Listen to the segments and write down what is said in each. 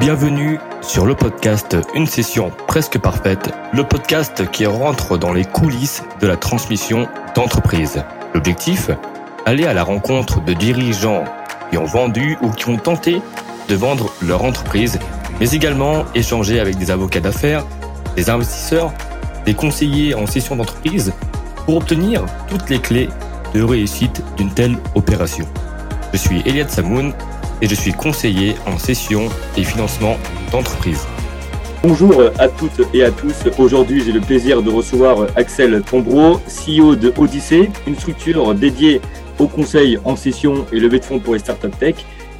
Bienvenue sur le podcast Une session presque parfaite, le podcast qui rentre dans les coulisses de la transmission d'entreprise. L'objectif Aller à la rencontre de dirigeants qui ont vendu ou qui ont tenté de vendre leur entreprise, mais également échanger avec des avocats d'affaires, des investisseurs, des conseillers en session d'entreprise pour obtenir toutes les clés de réussite d'une telle opération. Je suis Eliade Samoun et je suis conseiller en session et financement d'entreprise. Bonjour à toutes et à tous. Aujourd'hui, j'ai le plaisir de recevoir Axel Tombreau, CEO de Odyssée, une structure dédiée au conseil en session et levée de fonds pour les startups tech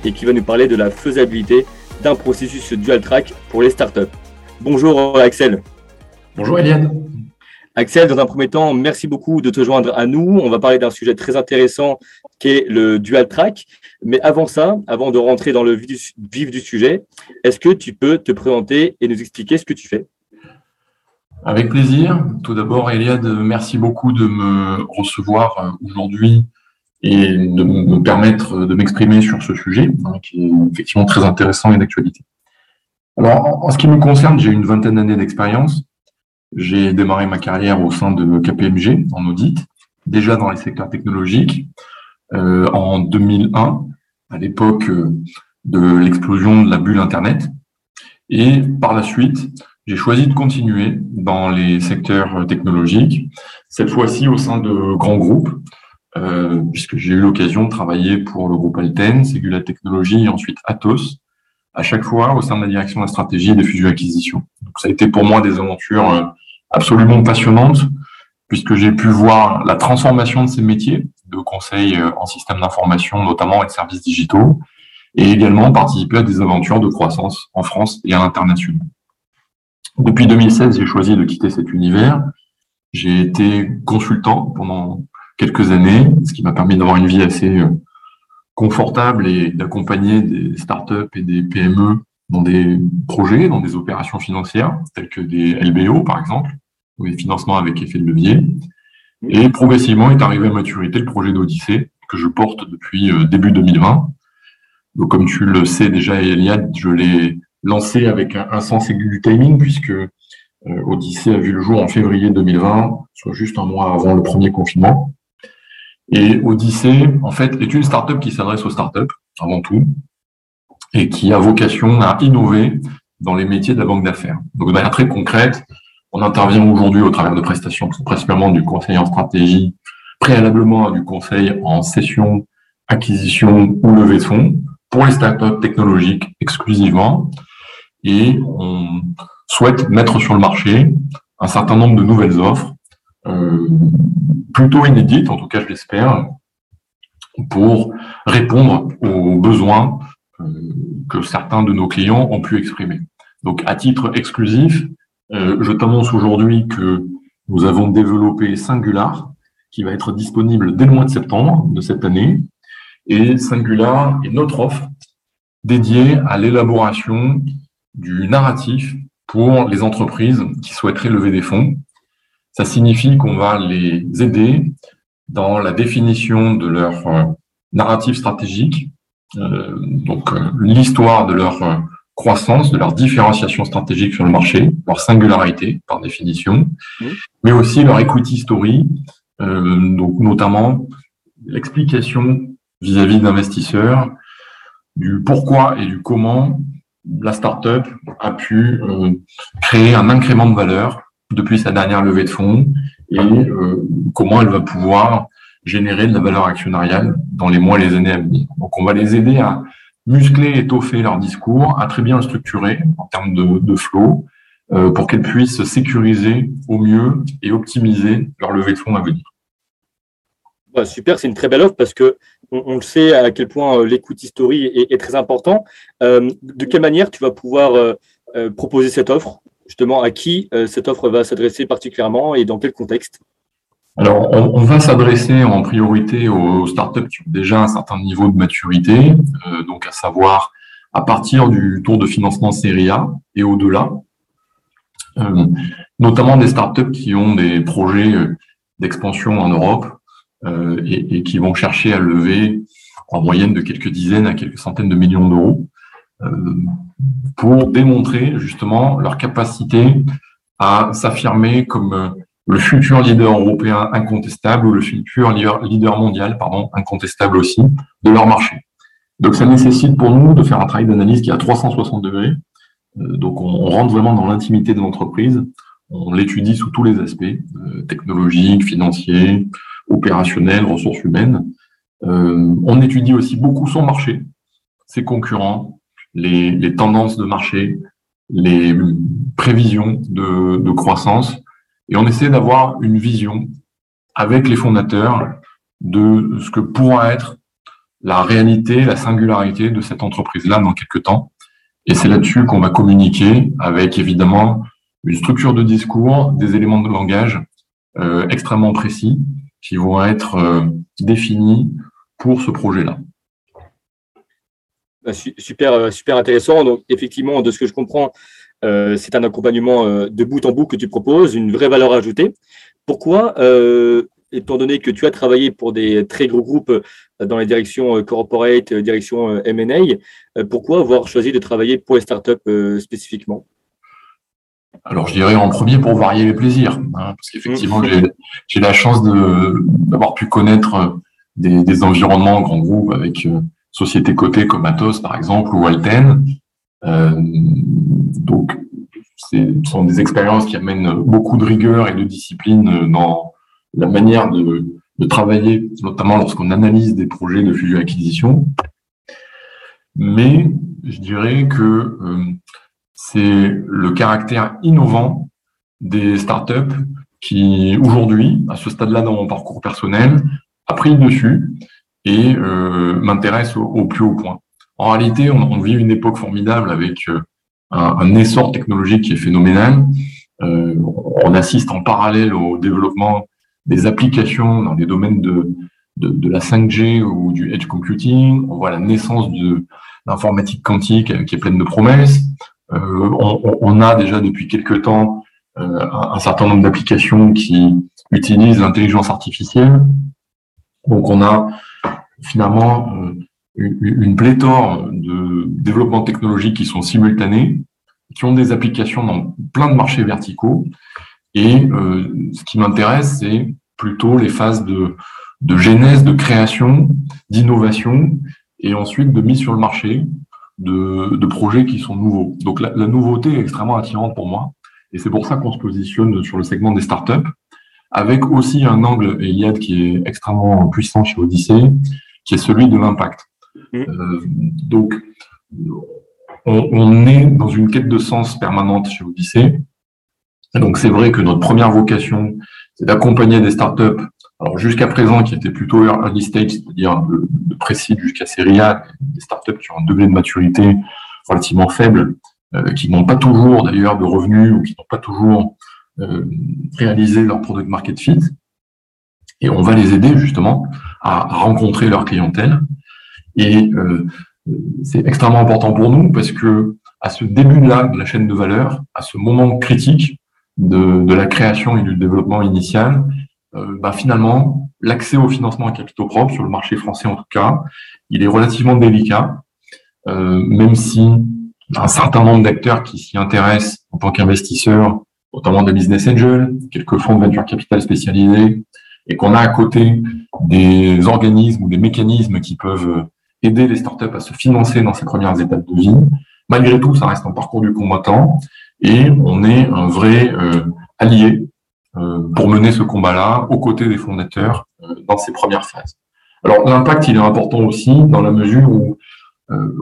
et qui va nous parler de la faisabilité d'un processus dual track pour les startups. Bonjour Axel. Bonjour Eliane. Axel, dans un premier temps, merci beaucoup de te joindre à nous. On va parler d'un sujet très intéressant qui est le dual track. Mais avant ça, avant de rentrer dans le vif du sujet, est-ce que tu peux te présenter et nous expliquer ce que tu fais? Avec plaisir. Tout d'abord, Eliade, merci beaucoup de me recevoir euh, aujourd'hui et de me permettre de m'exprimer sur ce sujet, hein, qui est effectivement très intéressant et d'actualité. Alors, en ce qui me concerne, j'ai une vingtaine d'années d'expérience. J'ai démarré ma carrière au sein de KPMG en audit, déjà dans les secteurs technologiques. Euh, en 2001, à l'époque euh, de l'explosion de la bulle Internet. Et par la suite, j'ai choisi de continuer dans les secteurs technologiques, cette fois-ci au sein de grands groupes, euh, puisque j'ai eu l'occasion de travailler pour le groupe Alten, Segula Technologies et ensuite Atos, à chaque fois au sein de la direction de la stratégie et des fusions-acquisitions. Ça a été pour moi des aventures euh, absolument passionnantes, puisque j'ai pu voir la transformation de ces métiers conseil euh, en système d'information, notamment et services digitaux, et également participer à des aventures de croissance en France et à l'international. Depuis 2016, j'ai choisi de quitter cet univers. J'ai été consultant pendant quelques années, ce qui m'a permis d'avoir une vie assez euh, confortable et d'accompagner des startups et des PME dans des projets, dans des opérations financières, telles que des LBO, par exemple, ou des financements avec effet de levier. Et progressivement est arrivé à maturité le projet d'Odyssée, que je porte depuis euh, début 2020. Donc, comme tu le sais déjà, Eliade, je l'ai lancé avec un, sens aigu du timing, puisque euh, Odyssée a vu le jour en février 2020, soit juste un mois avant le premier confinement. Et Odyssée, en fait, est une startup qui s'adresse aux startups, avant tout, et qui a vocation à innover dans les métiers de la banque d'affaires. Donc, de manière très concrète, on intervient aujourd'hui au travers de prestations, principalement du conseil en stratégie, préalablement du conseil en session, acquisition ou levée de fonds, pour les startups technologiques exclusivement. Et on souhaite mettre sur le marché un certain nombre de nouvelles offres euh, plutôt inédite, en tout cas je l'espère, pour répondre aux besoins euh, que certains de nos clients ont pu exprimer. Donc à titre exclusif, euh, je t'annonce aujourd'hui que nous avons développé Singular, qui va être disponible dès le mois de septembre de cette année. Et Singular est notre offre dédiée à l'élaboration du narratif pour les entreprises qui souhaiteraient lever des fonds ça signifie qu'on va les aider dans la définition de leur euh, narratif stratégique, euh, donc l'histoire de leur croissance, de leur différenciation stratégique sur le marché, leur singularité par définition, mais aussi leur equity story, donc notamment l'explication vis-à-vis d'investisseurs du pourquoi et du comment la startup a pu créer un incrément de valeur depuis sa dernière levée de fonds et euh, comment elle va pouvoir générer de la valeur actionnariale dans les mois et les années à venir. Donc on va les aider à muscler, étoffer leur discours, à très bien le structurer en termes de, de flow, euh, pour qu'elles puissent sécuriser au mieux et optimiser leur levée de fonds à venir. super, c'est une très belle offre parce que on, le sait à quel point euh, l'écoute story est, très important. de quelle manière tu vas pouvoir proposer cette offre justement? À qui euh, cette offre va s'adresser particulièrement et dans quel contexte? Alors, on, va s'adresser en priorité aux startups qui ont déjà un certain niveau de maturité, euh, donc à savoir à partir du tour de financement série A et au-delà, euh, notamment des startups qui ont des projets d'expansion en Europe et, qui vont chercher à lever en moyenne de quelques dizaines à quelques centaines de millions d'euros. pour démontrer justement leur capacité à s'affirmer comme le futur leader européen incontestable ou le futur leader mondial, pardon, incontestable aussi, de leur marché. Donc ça nécessite pour nous de faire un travail d'analyse qui est à 360 degrés. Euh, donc on, rentre vraiment dans l'intimité de l'entreprise, on l'étudie sous tous les aspects, euh, technologiques, financiers, opérationnels, ressources humaines. Euh, on étudie aussi beaucoup son marché, ses concurrents, les, tendances de marché, les prévisions de croissance, et on essaie d'avoir une vision avec les fondateurs de ce que pourra être la réalité, la singularité de cette entreprise-là dans quelques temps. Et c'est là-dessus qu'on va communiquer avec évidemment une structure de discours, des éléments de langage euh, extrêmement précis qui vont être euh, définis pour ce projet-là. Bah, super, euh, super intéressant. Donc, effectivement, de ce que je comprends, c'est un accompagnement euh, de bout en bout que tu proposes, une vraie valeur ajoutée. Pourquoi, euh, étant donné que tu as travaillé pour des très gros groupes dans les directions corporate, direction M&A, pourquoi avoir choisi de travailler pour les startups spécifiquement? Alors, je dirais en premier pour varier les plaisirs, hein, parce qu'effectivement, mmh. j'ai la chance d'avoir pu connaître des, environnements grands groupes avec sociétés cotées comme Atos, par exemple, ou Alten, euh, donc, ce sont des expériences qui amènent beaucoup de rigueur et de discipline dans la manière de, travailler, notamment lorsqu'on analyse des projets de fusion-acquisition. Mais je dirais que euh, c'est le caractère innovant des startups qui, aujourd'hui, à ce stade-là dans mon parcours personnel, a pris le dessus et euh, m'intéresse au, plus haut point. En réalité, on, vit une époque formidable avec euh, un, essor technologique qui est phénoménal. Euh, on assiste en parallèle au développement des applications dans les domaines de, de, la 5G ou du edge computing. On voit la naissance de l'informatique quantique euh, qui est pleine de promesses. on, a déjà depuis quelques temps un, certain nombre d'applications qui utilisent l'intelligence artificielle. Donc on a finalement une pléthore de développements technologiques qui sont simultanés, qui ont des applications dans plein de marchés verticaux. Et euh, ce qui m'intéresse, c'est plutôt les phases de, de genèse, de création, d'innovation, et ensuite de mise sur le marché de, de projets qui sont nouveaux. Donc la, la, nouveauté est extrêmement attirante pour moi, et c'est pour ça qu'on se positionne sur le segment des startups, avec aussi un angle Eliade qui est extrêmement puissant chez Odyssey, qui est celui de l'impact. Mm. Euh, donc, on, est dans une quête de sens permanente chez Odyssée. donc, c'est vrai que notre première vocation, c'est d'accompagner des startups. Alors, jusqu'à présent, qui étaient plutôt early stage, c'est-à-dire de, de précis jusqu'à série des startups qui ont un degré de maturité relativement faible, euh, qui n'ont pas toujours d'ailleurs de revenus ou qui n'ont pas toujours euh, réalisé leur product market fit. Et on va les aider justement à rencontrer leur clientèle et euh, c'est extrêmement important pour nous parce que à ce début-là de la chaîne de valeur, à ce moment critique de, de la création et du développement initial, euh, bah finalement, l'accès au financement à capitaux propres, sur le marché français en tout cas, il est relativement délicat, euh, même si un certain nombre d'acteurs qui s'y intéressent en tant qu'investisseurs, notamment des business angels, quelques fonds de venture capital spécialisés, et qu'on a à côté des organismes ou des mécanismes qui peuvent aider les startups à se financer dans ces premières étapes de vie. Malgré tout, ça reste un parcours du combattant et on est un vrai euh, allié euh, pour mener ce combat-là aux côtés des fondateurs euh, dans ces premières phases. Alors l'impact, il est important aussi dans la mesure où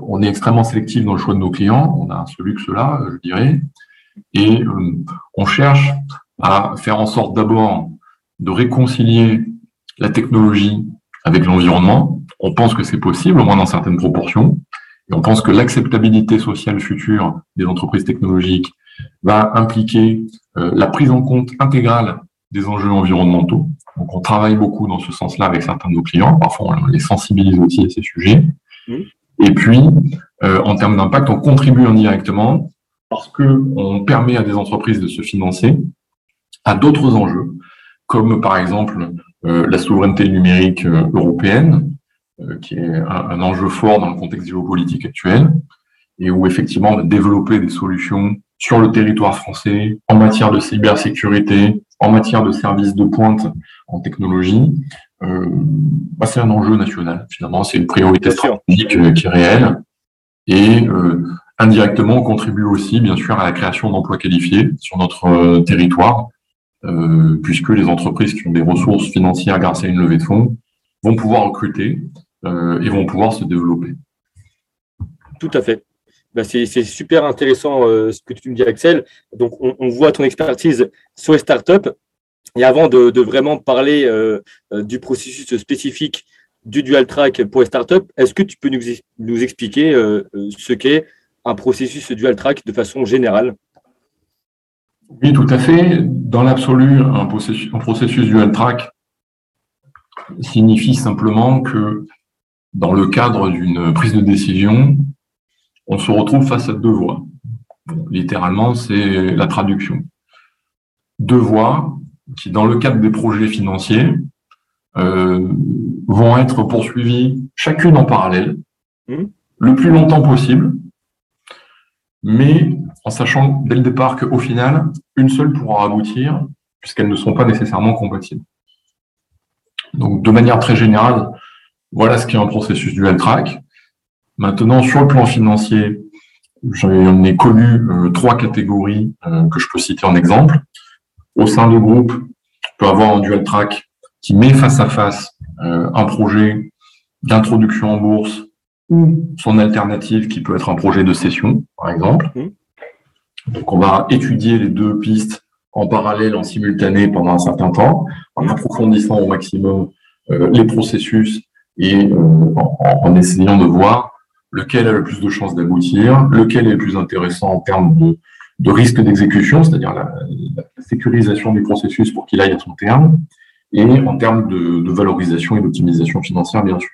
on est extrêmement sélectif dans le choix de nos clients, on a ce luxe-là, je dirais, et on cherche à faire en sorte d'abord de réconcilier la technologie avec l'environnement, on pense que c'est possible, au moins dans certaines proportions. Et on pense que l'acceptabilité sociale future des entreprises technologiques va impliquer euh, la prise en compte intégrale des enjeux environnementaux. Donc, on travaille beaucoup dans ce sens-là avec certains de nos clients. Parfois, on les sensibilise aussi à ces sujets. Mmh. Et puis, euh, en termes d'impact, on contribue indirectement parce que on permet à des entreprises de se financer à d'autres enjeux, comme par exemple euh, la souveraineté numérique européenne, qui est un, enjeu fort dans le contexte géopolitique actuel. et où effectivement on va développer des solutions sur le territoire français en matière de cybersécurité, en matière de services de pointe en technologie, euh, bah, c'est un enjeu national finalement, c'est une priorité stratégique euh, qui est réelle. Et euh, indirectement on contribue aussi bien sûr à la création d'emplois qualifiés sur notre territoire, puisque les entreprises qui ont des ressources financières grâce à une levée de fonds vont pouvoir recruter et vont pouvoir se développer. Tout à fait. Bah, c'est super intéressant ce que tu me dis, Axel. Donc, on, on voit ton expertise sur les startups. Et avant de, vraiment parler euh, euh, du processus spécifique du dual track pour les startups, est-ce que tu peux nous, expliquer euh, ce qu'est un processus dual track de façon générale? Oui, tout à fait. Dans l'absolu, un processus, un processus dual track signifie simplement que dans le cadre d'une prise de décision, on se retrouve face à deux voies. Littéralement, c'est la traduction. Deux voies qui, dans le cadre des projets financiers, euh, vont être poursuivis chacune en parallèle, mmh. le plus longtemps possible, mais en sachant dès le départ qu'au final, une seule pourra aboutir, puisqu'elles ne sont pas nécessairement compatibles. Donc, de manière très générale, voilà ce qui est un processus dual track. Maintenant, sur le plan financier, j'en ai connu euh, trois catégories euh, que je peux citer en exemple. Au sein de groupe, on peut avoir un dual track qui met face à face euh, un projet d'introduction en bourse ou son alternative qui peut être un projet de cession, par exemple. Mmh. Donc on va étudier les deux pistes en parallèle, en simultané pendant un certain temps, en approfondissant au maximum les processus et euh, en, en, essayant de voir lequel a le plus de chances d'aboutir, lequel est le plus intéressant en termes de, de risque d'exécution, c'est-à-dire la, sécurisation du processus pour qu'il aille à son terme, et en termes de, valorisation et d'optimisation financière, bien sûr.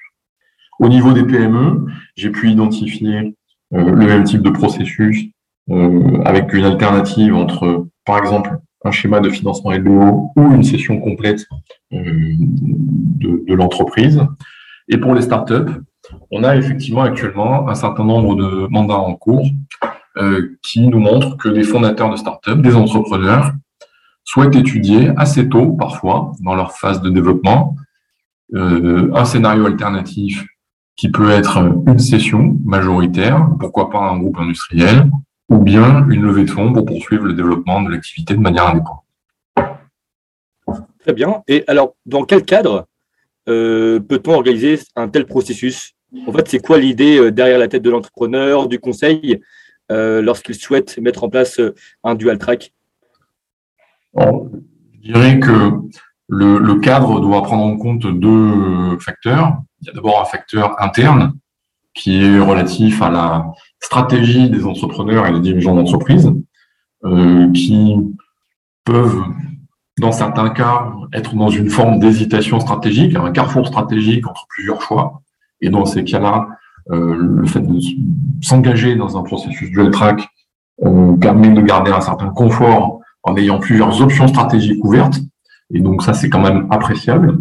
Au niveau des PME, j'ai pu identifier euh, le même type de processus euh, avec une alternative entre, par exemple, un schéma de financement LBO ou une session complète euh, de, de l'entreprise. Et pour les startups, on a effectivement actuellement un certain nombre de mandats en cours euh, qui nous montre que des fondateurs de start-up, des entrepreneurs, souhaitent étudier assez tôt, parfois, dans leur phase de développement, euh, un scénario alternatif qui peut être une session majoritaire, pourquoi pas un groupe industriel, ou bien une levée de fonds pour poursuivre le développement de l'activité de manière indépendante. Très bien. Et alors, dans quel cadre euh, peut-on organiser un tel processus? En fait, c'est quoi l'idée derrière la tête de l'entrepreneur, du conseil euh, lorsqu'ils souhaitent mettre en place euh, un dual track? Je dirais que le, cadre doit prendre en compte deux facteurs. Il y a d'abord un facteur interne qui est relatif à la stratégie des entrepreneurs et des dirigeants d'entreprise, euh, qui peuvent, dans certains cas, être dans une forme d'hésitation stratégique, un carrefour stratégique entre plusieurs choix. Et dans ces cas-là, euh, le fait de s'engager dans un processus dual track permet de garder un certain confort en ayant plusieurs options stratégiques ouvertes. Et donc ça, c'est quand même appréciable.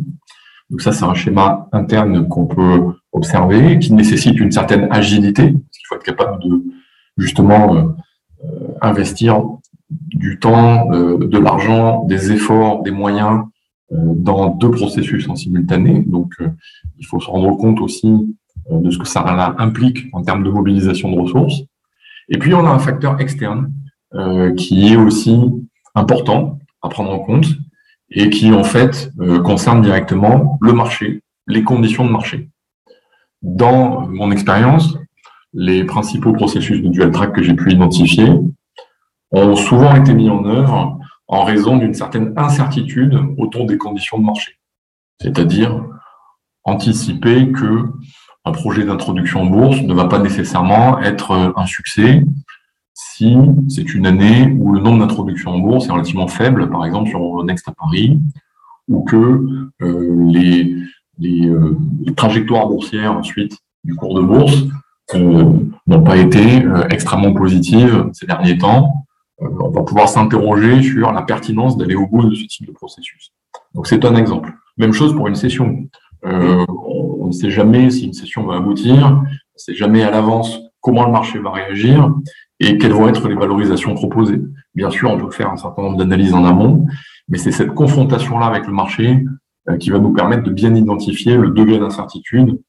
Donc ça, c'est un schéma interne qu'on peut observer, qui nécessite une certaine agilité, parce qu'il faut être capable de justement euh, euh, investir du temps, de l'argent, des efforts, des moyens dans deux processus en simultané. Donc il faut se rendre compte aussi euh, de ce que ça implique en termes de mobilisation de ressources. Et puis, on a un facteur externe euh, qui est aussi important à prendre en compte et qui, en fait, euh, concerne directement le marché, les conditions de marché. Dans mon expérience, les principaux processus de dual track que j'ai pu identifier ont souvent été mis en œuvre en raison d'une certaine incertitude autour des conditions de marché. C'est-à-dire anticiper que un projet d'introduction en bourse ne va pas nécessairement être euh, un succès si c'est une année où le nombre d'introductions en bourse est relativement faible, par exemple sur Next à Paris, ou que euh, euh, les, trajectoires boursières ensuite du cours de bourse n'ont pas été extrêmement positives ces derniers temps. On va pouvoir s'interroger sur la pertinence d'aller au bout de ce type de processus. Donc c'est un exemple. Même chose pour une session. Euh, on ne sait jamais si une session va aboutir, on ne sait jamais à l'avance comment le marché va réagir et quelles vont être les valorisations proposées. Bien sûr, on peut faire un certain nombre d'analyses en amont, mais c'est cette confrontation-là avec le marché euh, qui va nous permettre de bien identifier le degré d'incertitude.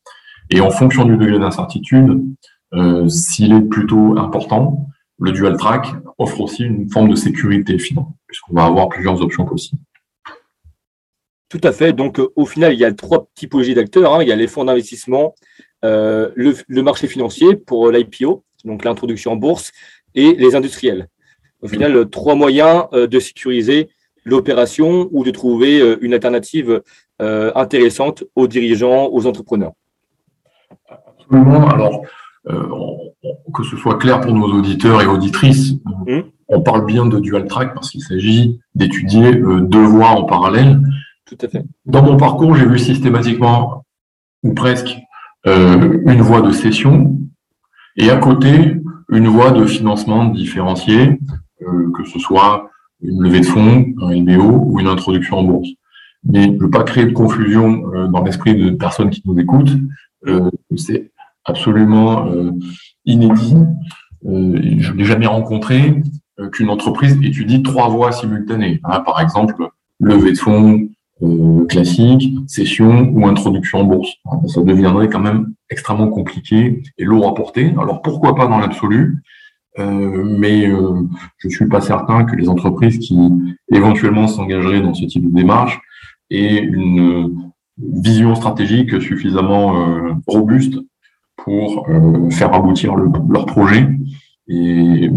Et en fonction du degré d'incertitude, euh, s'il est plutôt important, le dual track offre aussi une forme de sécurité finalement, puisqu'on va avoir plusieurs options possibles. Tout à fait. Donc, au final, il y a trois typologies d'acteurs. Hein. Il y a les fonds d'investissement, euh, le, marché financier pour l'IPO, donc l'introduction en bourse, et les industriels. Au final, trois moyens euh, de sécuriser l'opération ou de trouver euh, une alternative intéressante aux dirigeants, aux entrepreneurs. Absolument. Alors, que ce soit clair pour nos auditeurs et auditrices, mmh. on parle bien de dual track parce qu'il s'agit d'étudier deux voies en parallèle. Tout à fait. Dans mon parcours, j'ai vu systématiquement, ou presque, euh, une voie de cession et à côté une voie de financement différencié, euh, que ce soit une levée de fonds, un IBO ou une introduction en bourse. Mais je ne veux pas créer de confusion euh, dans l'esprit de personnes qui nous écoutent. C'est absolument inédit. je n'ai jamais rencontré qu'une entreprise étudie trois voies simultanées. Hein, par exemple, levée de fonds, euh, classique, session ou introduction en bourse. Ça deviendrait quand même extrêmement compliqué et lourd à porter. Alors pourquoi pas dans l'absolu? Euh, mais euh, je suis pas certain que les entreprises qui éventuellement s'engageraient dans ce type de démarche aient une vision stratégique suffisamment robuste pour faire aboutir leur projet. Et,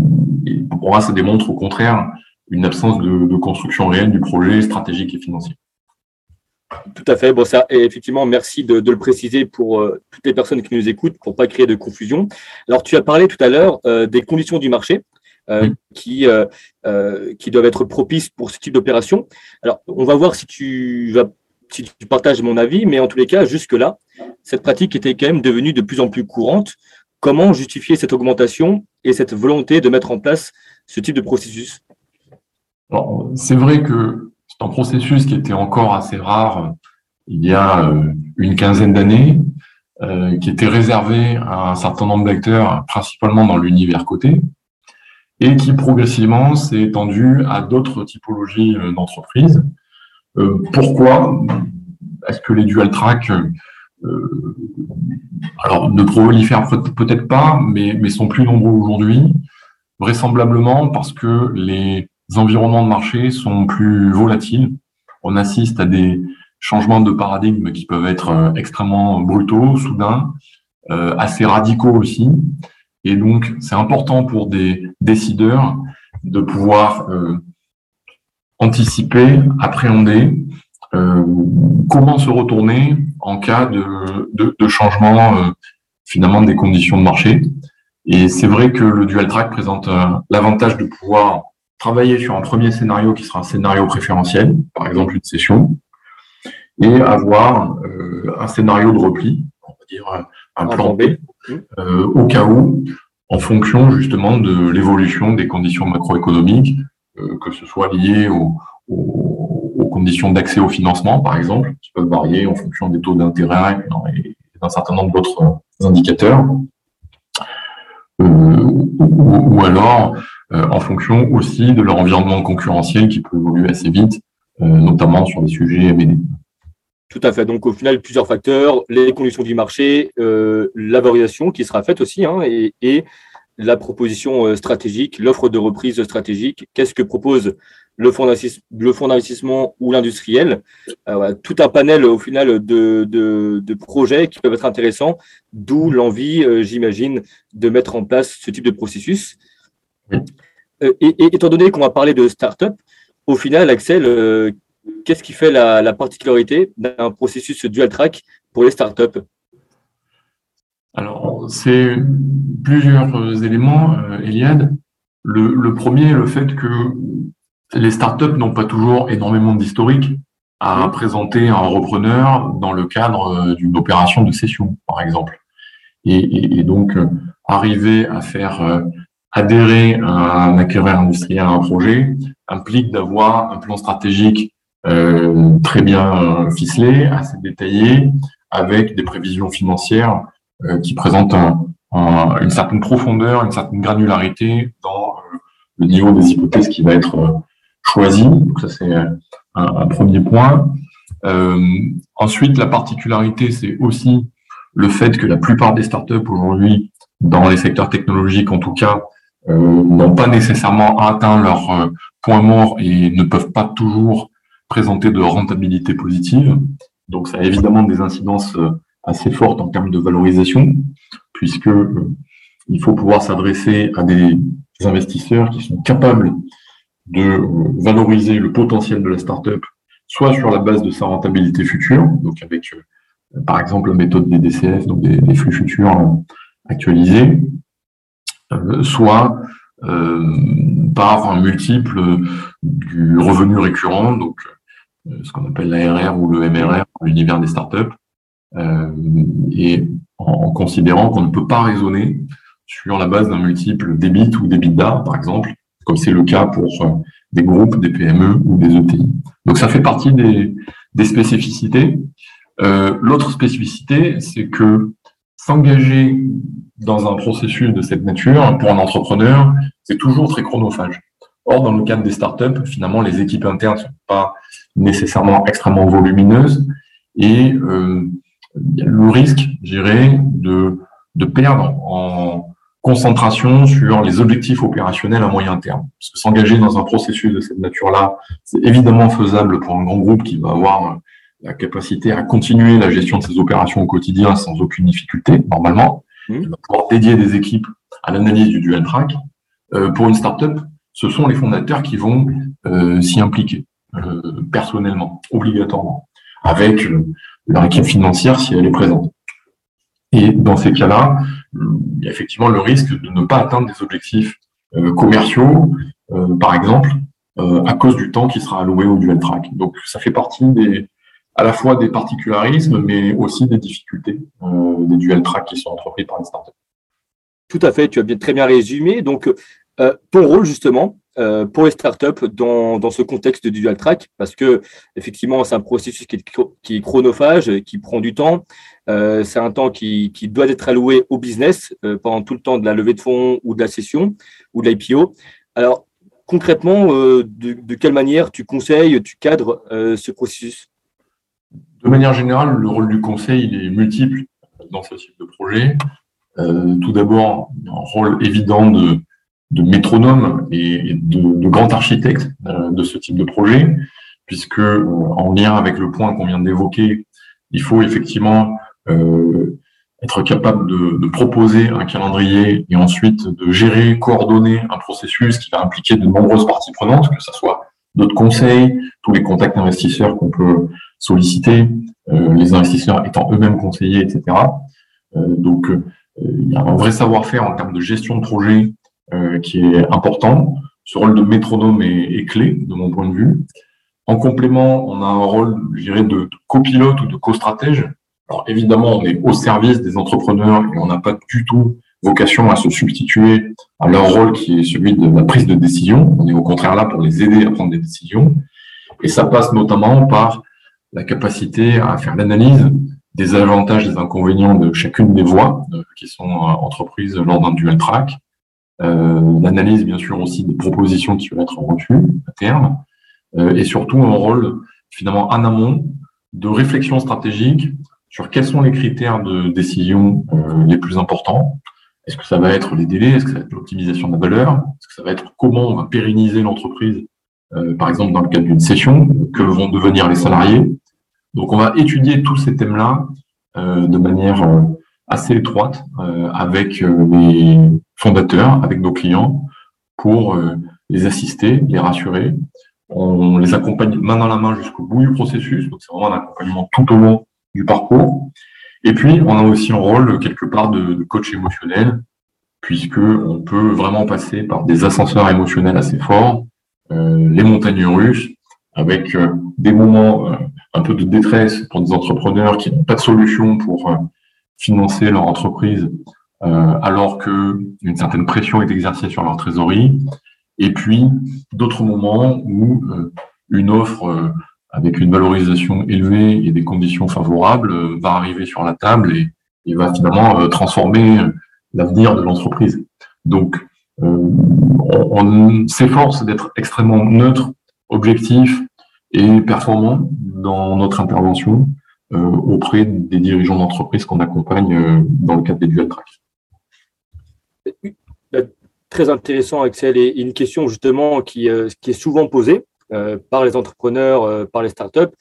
pour moi, ça démontre au contraire une absence de, de construction réelle du projet stratégique et financier. Tout à fait. Bon, ça, et effectivement, merci de, le préciser pour euh, toutes les personnes qui nous écoutent, pour pas créer de confusion. Alors, tu as parlé tout à l'heure euh, des conditions du marché euh, qui, qui doivent être propices pour ce type d'opération. Alors, on va voir si tu vas si tu partages mon avis, mais en tous les cas, jusque-là, cette pratique était quand même devenue de plus en plus courante. Comment justifier cette augmentation et cette volonté de mettre en place ce type de processus? C'est vrai que un processus qui était encore assez rare euh, il y a euh, une quinzaine d'années, euh, qui était réservé à un certain nombre d'acteurs, principalement dans l'univers coté, et qui progressivement s'est étendu à d'autres typologies d'entreprises. pourquoi? Est-ce que les dual track alors, ne prolifèrent peut-être pas, mais, sont plus nombreux aujourd'hui, vraisemblablement parce que les environnements de marché sont plus volatiles. On assiste à des changements de paradigme qui peuvent être euh, extrêmement brutaux, soudains, euh, assez radicaux aussi. Et donc, c'est important pour des décideurs de pouvoir euh, anticiper, appréhender comment se retourner en cas de, de, changement finalement des conditions de marché? Et c'est vrai que le dual track présente l'avantage de pouvoir travailler sur un premier scénario qui sera un scénario préférentiel, par exemple une session, et avoir euh, un scénario de repli, on va dire un, plan B, euh, au cas où, en fonction justement de l'évolution des conditions macroéconomiques, euh, que ce soit lié aux, conditions d'accès au financement, par exemple, qui peuvent varier en fonction des taux d'intérêt et d'un certain nombre d'autres indicateurs, ou, alors euh, en fonction aussi de leur environnement concurrentiel qui peut évoluer assez vite, euh, notamment sur des sujets M&A. Tout à fait. Donc, au final, plusieurs facteurs, les conditions du marché, euh, la valorisation qui sera faite aussi, hein, et, la proposition stratégique, l'offre de reprise stratégique. Qu'est-ce que propose le fonds d'investissement ou l'industriel? Tout un panel, au final, de, projets qui peuvent être intéressants, d'où l'envie, j'imagine, de mettre en place ce type de processus. Euh, et, étant donné qu'on va parler de start-up, au final, Axel, euh, qu'est-ce qui fait la, particularité d'un processus dual track pour les start-up? Alors, c'est plusieurs éléments, euh, Eliade. Le, le, premier, le fait que les startups n'ont pas toujours énormément d'historique à mmh. présenter un repreneur dans le cadre d'une opération de cession, par exemple. Et, et donc, arriver à faire adhérer à un acquéreur industriel à un projet implique d'avoir un plan stratégique euh, très bien ficelé, assez détaillé, avec des prévisions financières euh, qui présentent un, une certaine profondeur, une certaine granularité dans le niveau des hypothèses qui va être choisi. Donc ça c'est un, premier point. ensuite, la particularité, c'est aussi le fait que la plupart des startups aujourd'hui, dans les secteurs technologiques en tout cas, n'ont pas nécessairement atteint leur point mort et ne peuvent pas toujours présenter de rentabilité positive. Donc ça a évidemment des incidences euh, assez fortes en termes de valorisation, puisque euh, il faut pouvoir s'adresser à des investisseurs qui sont capables de euh, valoriser le potentiel de la startup, soit sur la base de sa rentabilité future, donc avec par exemple la méthode des DCF, donc des, flux futurs actualisés, soit par un multiple du revenu récurrent, donc euh, ce qu'on appelle l'ARR ou le MRR, l'univers des startups, euh, et en, considérant qu'on ne peut pas raisonner sur la base d'un multiple débit ou d'EBITDA, par exemple, comme c'est le cas pour euh, des groupes, des PME ou des ETI. Donc ça fait partie des, spécificités. Euh, L'autre spécificité, c'est que s'engager dans un processus de cette nature, pour un entrepreneur, c'est toujours très chronophage. Or, dans le cadre des startups, finalement, les équipes internes ne sont pas nécessairement extrêmement volumineuses et euh, le risque, je dirais, de, de perdre en concentration sur les objectifs opérationnels à moyen terme. Parce que s'engager dans un processus de cette nature-là, c'est évidemment faisable pour un grand groupe qui va avoir la capacité à continuer la gestion de ses opérations au quotidien sans aucune difficulté, normalement. Mmh. Il va pouvoir dédier des équipes à l'analyse du dual track. Euh, pour une startup, ce sont les fondateurs qui vont euh, s'y impliquer euh, personnellement, obligatoirement, avec euh, leur équipe financière si elle est présente. Et dans ces cas-là, il y a effectivement le risque de ne pas atteindre des objectifs commerciaux, par exemple, à cause du temps qui sera alloué au dual track. Donc ça fait partie des, à la fois des particularismes, mais aussi des difficultés des dual track qui sont entrepris par les startups. Tout à fait, tu as bien, très bien résumé. Donc, euh, ton rôle justement euh, pour les startups dans, dans ce contexte du dual track, parce que effectivement c'est un processus qui est, chronophage, qui prend du temps. Euh, c'est un temps qui, qui, doit être alloué au business pendant tout le temps de la levée de fonds ou de la session ou de l'IPO. Alors concrètement, de, quelle manière tu conseilles, tu cadres ce processus? De manière générale, le rôle du conseil il est multiple dans ce type de projet. tout d'abord, un rôle évident de de métronomes et de, de grands architectes euh, de ce type de projet, puisque euh, en lien avec le point qu'on vient d'évoquer, il faut effectivement euh, être capable de, de, proposer un calendrier et ensuite de gérer, coordonner un processus qui va impliquer de nombreuses parties prenantes, que ce soit d'autres conseils, tous les contacts investisseurs qu'on peut solliciter, euh, les investisseurs étant eux-mêmes conseillers, etc. Euh, donc, il y a un vrai savoir-faire en termes de gestion de projet euh, qui est important. Ce rôle de métronome est, clé, de mon point de vue. En complément, on a un rôle, je dirais, de, copilote ou de co-stratège. Alors évidemment, on est au service des entrepreneurs et on n'a pas du tout vocation à se substituer à leur rôle qui est celui de la prise de décision. On est au contraire là pour les aider à prendre des décisions. Et ça passe notamment par la capacité à faire l'analyse des avantages et des inconvénients de chacune des voies euh, qui sont euh, entreprises lors d'un dual track, euh, l'analyse bien sûr aussi des propositions qui vont être reçues à terme, euh, et surtout un rôle finalement en amont de réflexion stratégique sur quels sont les critères de décision euh, les plus importants. Est-ce que ça va être les délais? Est-ce que ça va être l'optimisation de la valeur? Est-ce que ça va être comment on va pérenniser l'entreprise, par exemple dans le cadre d'une session? Que vont devenir les salariés? Donc on va étudier tous ces thèmes-là de manière assez étroite avec les fondateurs avec nos clients pour euh, les assister, les rassurer. On les accompagne main dans la main jusqu'au bout du processus. Donc, c'est vraiment un accompagnement tout au long du parcours. Et puis, on a aussi un rôle quelque part de, coach émotionnel, puisque on peut vraiment passer par des ascenseurs émotionnels assez forts, euh, les montagnes russes, avec euh, des moments un peu de détresse pour des entrepreneurs qui n'ont pas de solution pour financer leur entreprise euh, alors que une certaine pression est exercée sur leur trésorerie. Et puis d'autres moments où euh, une offre euh, avec une valorisation élevée et des conditions favorables va arriver sur la table et, va finalement transformer l'avenir de l'entreprise. Donc, on s'efforce d'être extrêmement neutre, objectif et performant dans notre intervention auprès des dirigeants d'entreprise qu'on accompagne dans le cadre des dual track. Très intéressant, Axel, et une question justement qui, euh, qui est souvent posée par les entrepreneurs, par les startups.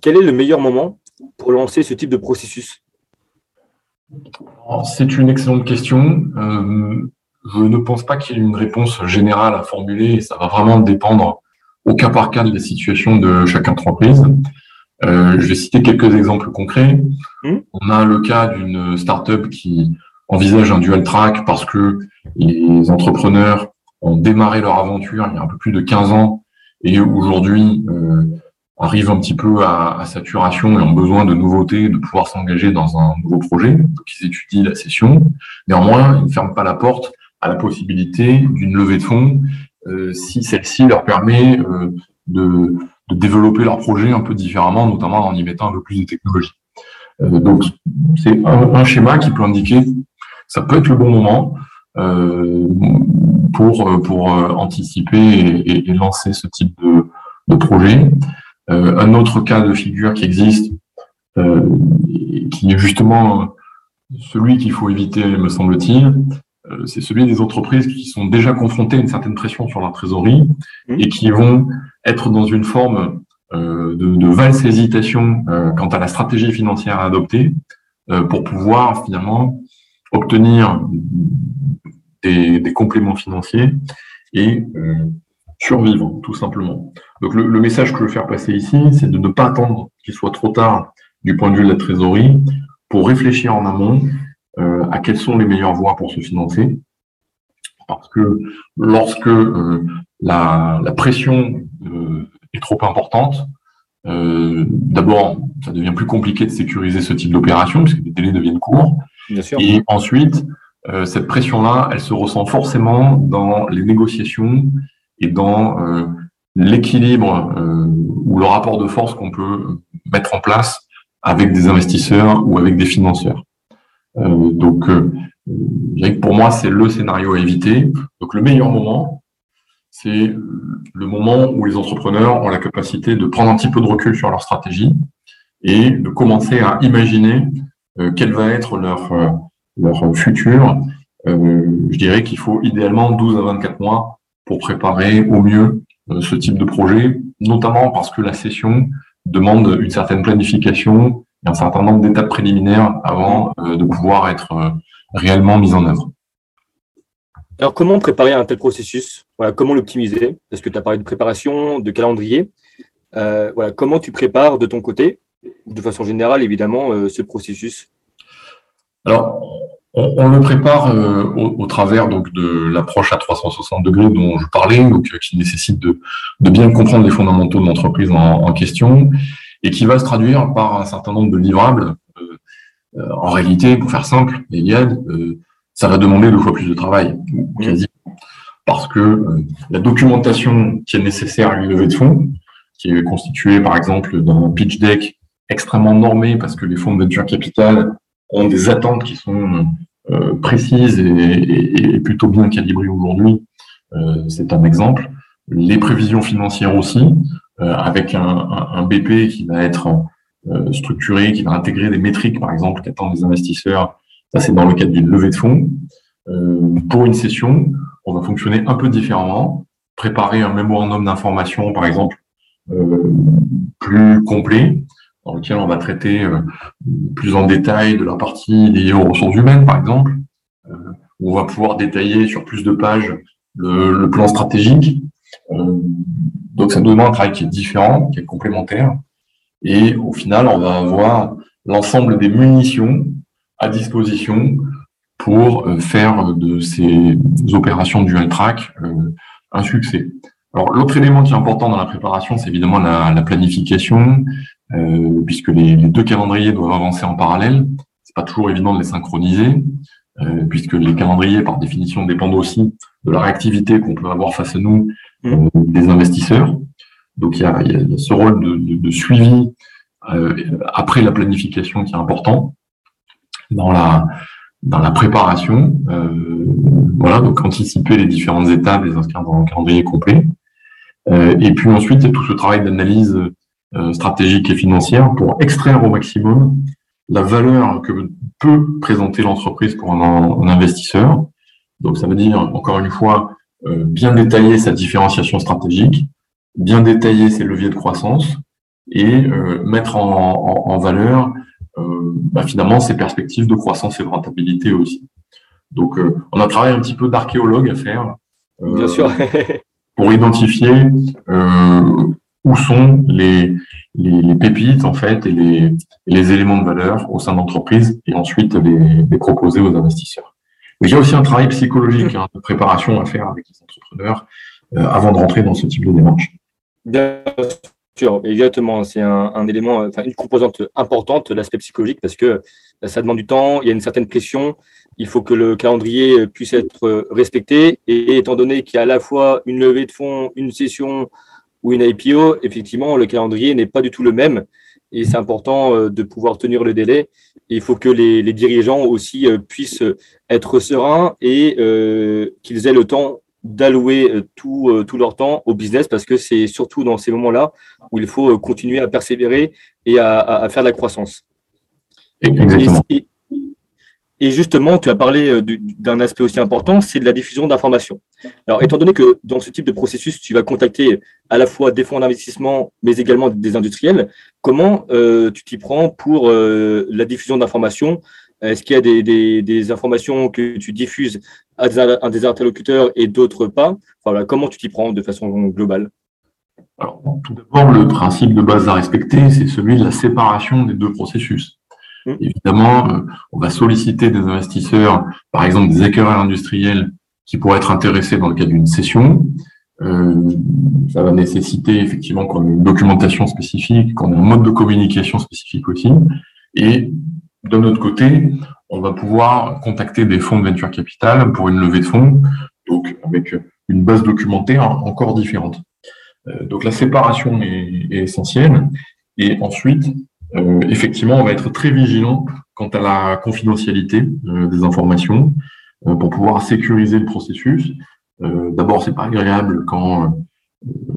Quel est le meilleur moment pour lancer ce type de processus? C'est une excellente question. je ne pense pas qu'il y ait une réponse générale à formuler. Ça va vraiment dépendre au cas par cas de la situation de chaque entreprise. Euh, je vais citer quelques exemples concrets. Hmm. On a le cas d'une startup qui envisage un dual track parce que les entrepreneurs ont démarré leur aventure il y a un peu plus de 15 ans et aujourd'hui euh, arrivent un petit peu à, saturation et ont besoin de nouveautés, de pouvoir s'engager dans un nouveau projet. Donc ils étudient la session. Néanmoins, ils ne ferment pas la porte à la possibilité d'une levée de fonds euh, si celle-ci leur permet euh, de de développer leur projet un peu différemment, notamment en y mettant un peu plus de technologie. Euh, donc, c'est un, schéma qui peut indiquer ça peut être le bon moment euh, pour, pour euh, anticiper et, lancer ce type de, de projet. un autre cas de figure qui existe, qui est justement celui qu'il faut éviter, me semble-t-il, c'est celui des entreprises qui sont déjà confrontées à une certaine pression sur leur trésorerie mmh. et qui vont être dans une forme euh, de, de, valse hésitation euh, quant à la stratégie financière à adopter euh, pour pouvoir finalement obtenir des, des compléments financiers et survivre, tout simplement. Donc le, le, message que je veux faire passer ici, c'est de ne pas attendre qu'il soit trop tard du point de vue de la trésorerie pour réfléchir en amont euh, à quelles sont les meilleures voies pour se financer. Parce que lorsque euh, la, la, pression euh, est trop importante. Euh, D'abord, ça devient plus compliqué de sécuriser ce type d'opération puisque les délais deviennent courts. Et ensuite, euh, cette pression-là, elle se ressent forcément dans les négociations et dans euh, l'équilibre euh, ou le rapport de force qu'on peut mettre en place avec des investisseurs ou avec des financeurs. donc, pour moi, c'est le scénario à éviter. Donc, le meilleur moment, c'est le moment où les entrepreneurs ont la capacité de prendre un petit peu de recul sur leur stratégie et de commencer à imaginer euh, quel va être leur, euh, leur futur. Euh, je dirais qu'il faut idéalement 12 à 24 mois pour préparer au mieux ce type de projet, notamment parce que la session demande une certaine planification et un certain nombre d'étapes préliminaires avant de pouvoir être réellement mise en œuvre. Alors, comment préparer un tel processus? Voilà, Comment l'optimiser? Parce que tu as parlé de préparation, de calendrier. Euh, voilà, comment tu prépares de ton côté, de façon générale, évidemment, euh, ce processus Alors, on, le prépare euh, au, travers donc, de l'approche à 360 degrés dont je parlais, donc, qui nécessite de, bien comprendre les fondamentaux de l'entreprise en, question et qui va se traduire par un certain nombre de livrables. en réalité, pour faire simple, Eliade, ça va demander deux fois plus de travail, quasi, parce que euh, la documentation qui est nécessaire à une levée de fonds, qui est constituée par exemple d'un pitch deck extrêmement normé, parce que les fonds de venture capital ont des attentes qui sont euh, précises et, plutôt bien calibrées aujourd'hui. Euh, c'est un exemple. Les prévisions financières aussi, avec un, un, BP qui va être structuré, qui va intégrer des métriques, par exemple, qu'attendent les investisseurs ça, c'est dans le cadre d'une levée de fonds. Euh, pour une session, on va fonctionner un peu différemment, préparer un mémorandum d'information, par exemple, euh, plus complet, dans lequel on va traiter euh, plus en détail de la partie liée aux ressources humaines, par exemple, où on va pouvoir détailler sur plus de pages le, plan stratégique. donc, ça nous demande un travail qui est différent, qui est complémentaire. Et au final, on va avoir l'ensemble des munitions à disposition pour euh, faire de ces opérations du track euh, un succès. Alors l'autre élément qui est important dans la préparation, c'est évidemment la, planification, euh, puisque les, deux calendriers doivent avancer en parallèle. C'est pas toujours évident de les synchroniser, puisque les calendriers, par définition, dépendent aussi de la réactivité qu'on peut avoir face à nous mmh. des investisseurs. Donc il y a, ce rôle de, de suivi après la planification qui est important dans la, dans la préparation, voilà, donc anticiper les différentes étapes, les inscrire dans un calendrier complet. et puis ensuite, c'est tout ce travail d'analyse stratégique et financière pour extraire au maximum la valeur que peut présenter l'entreprise pour un, investisseur. Donc ça veut dire, encore une fois, bien détailler sa différenciation stratégique, bien détailler ses leviers de croissance et mettre en valeur euh, bah, finalement ces perspectives de croissance et de rentabilité aussi. Donc, euh, on a travaillé un petit peu d'archéologue à faire. Euh, sûr. pour identifier où sont les, pépites en fait et les, éléments de valeur au sein de l'entreprise et ensuite les, proposer aux investisseurs. Mais il y a aussi un travail psychologique, hein, de préparation à faire avec les entrepreneurs avant de rentrer dans ce type de démarche. Bien exactement. C'est un, élément, enfin, une composante importante, l'aspect psychologique, parce que bah, ça demande du temps, il y a une certaine pression, il faut que le calendrier puisse être respecté. Et étant donné qu'il y a à la fois une levée de fonds, une session ou une IPO, effectivement, le calendrier n'est pas du tout le même. Et c'est important euh, de pouvoir tenir le délai. il faut que les, dirigeants aussi euh, puissent être sereins et euh, qu'ils aient le temps d'allouer tout, tout, leur temps au business parce que c'est surtout dans ces moments-là où il faut continuer à persévérer et à, faire de la croissance. Et, justement, tu as parlé d'un aspect aussi important, c'est de la diffusion d'informations. Alors, étant donné que dans ce type de processus, tu vas contacter à la fois des fonds d'investissement, mais également des industriels, comment tu t'y prends pour la diffusion d'informations? Est-ce qu'il y a des, informations que tu diffuses à des, interlocuteurs et d'autres pas? Voilà, Comment tu t'y prends de façon globale? Alors, Tout d'abord, le principe de base à respecter, c'est celui de la séparation des deux processus. Mmh. Évidemment, euh, on va solliciter des investisseurs, par exemple des acquéreurs industriels qui pourraient être intéressés dans le cadre d'une session. Euh, ça va nécessiter effectivement qu'on ait une documentation spécifique, qu'on ait un mode de communication spécifique aussi. Et de notre côté, on va pouvoir contacter des fonds de venture capital pour une levée de fonds, donc avec une base documentaire encore différente. Euh, donc la séparation est, essentielle. Et ensuite, euh, effectivement, on va être très vigilant quant à la confidentialité euh, des informations pour pouvoir sécuriser le processus. D'abord, c'est pas agréable quand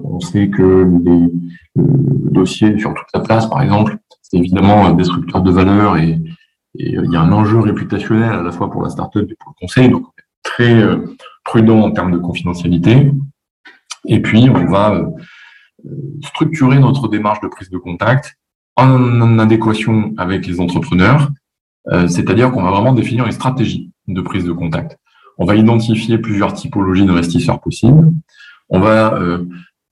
on sait que les dossiers sur toute la place, par exemple, c'est évidemment destructeur de valeur et, et euh, il y a un enjeu réputationnel à la fois pour la startup et pour le conseil, donc très euh, prudent en termes de confidentialité. Et puis, on va euh, structurer notre démarche de prise de contact en adéquation avec les entrepreneurs, c'est-à-dire qu'on va vraiment définir une stratégie de prise de contact. On va identifier plusieurs typologies d'investisseurs possibles. On va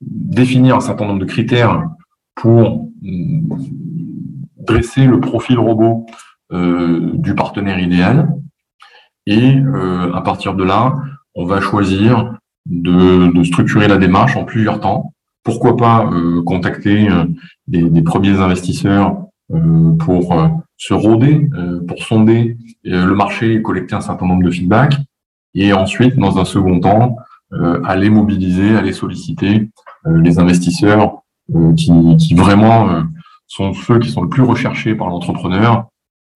définir un certain nombre de critères pour dresser le profil robot euh, du partenaire idéal. Et euh, à partir de là, on va choisir de, structurer la démarche en plusieurs temps. Pourquoi pas euh, contacter des, premiers investisseurs pour se rôder, pour sonder le marché et collecter un certain nombre de feedbacks. Et ensuite, dans un second temps, aller mobiliser, aller solliciter les investisseurs qui, qui vraiment sont ceux qui sont le plus recherchés par l'entrepreneur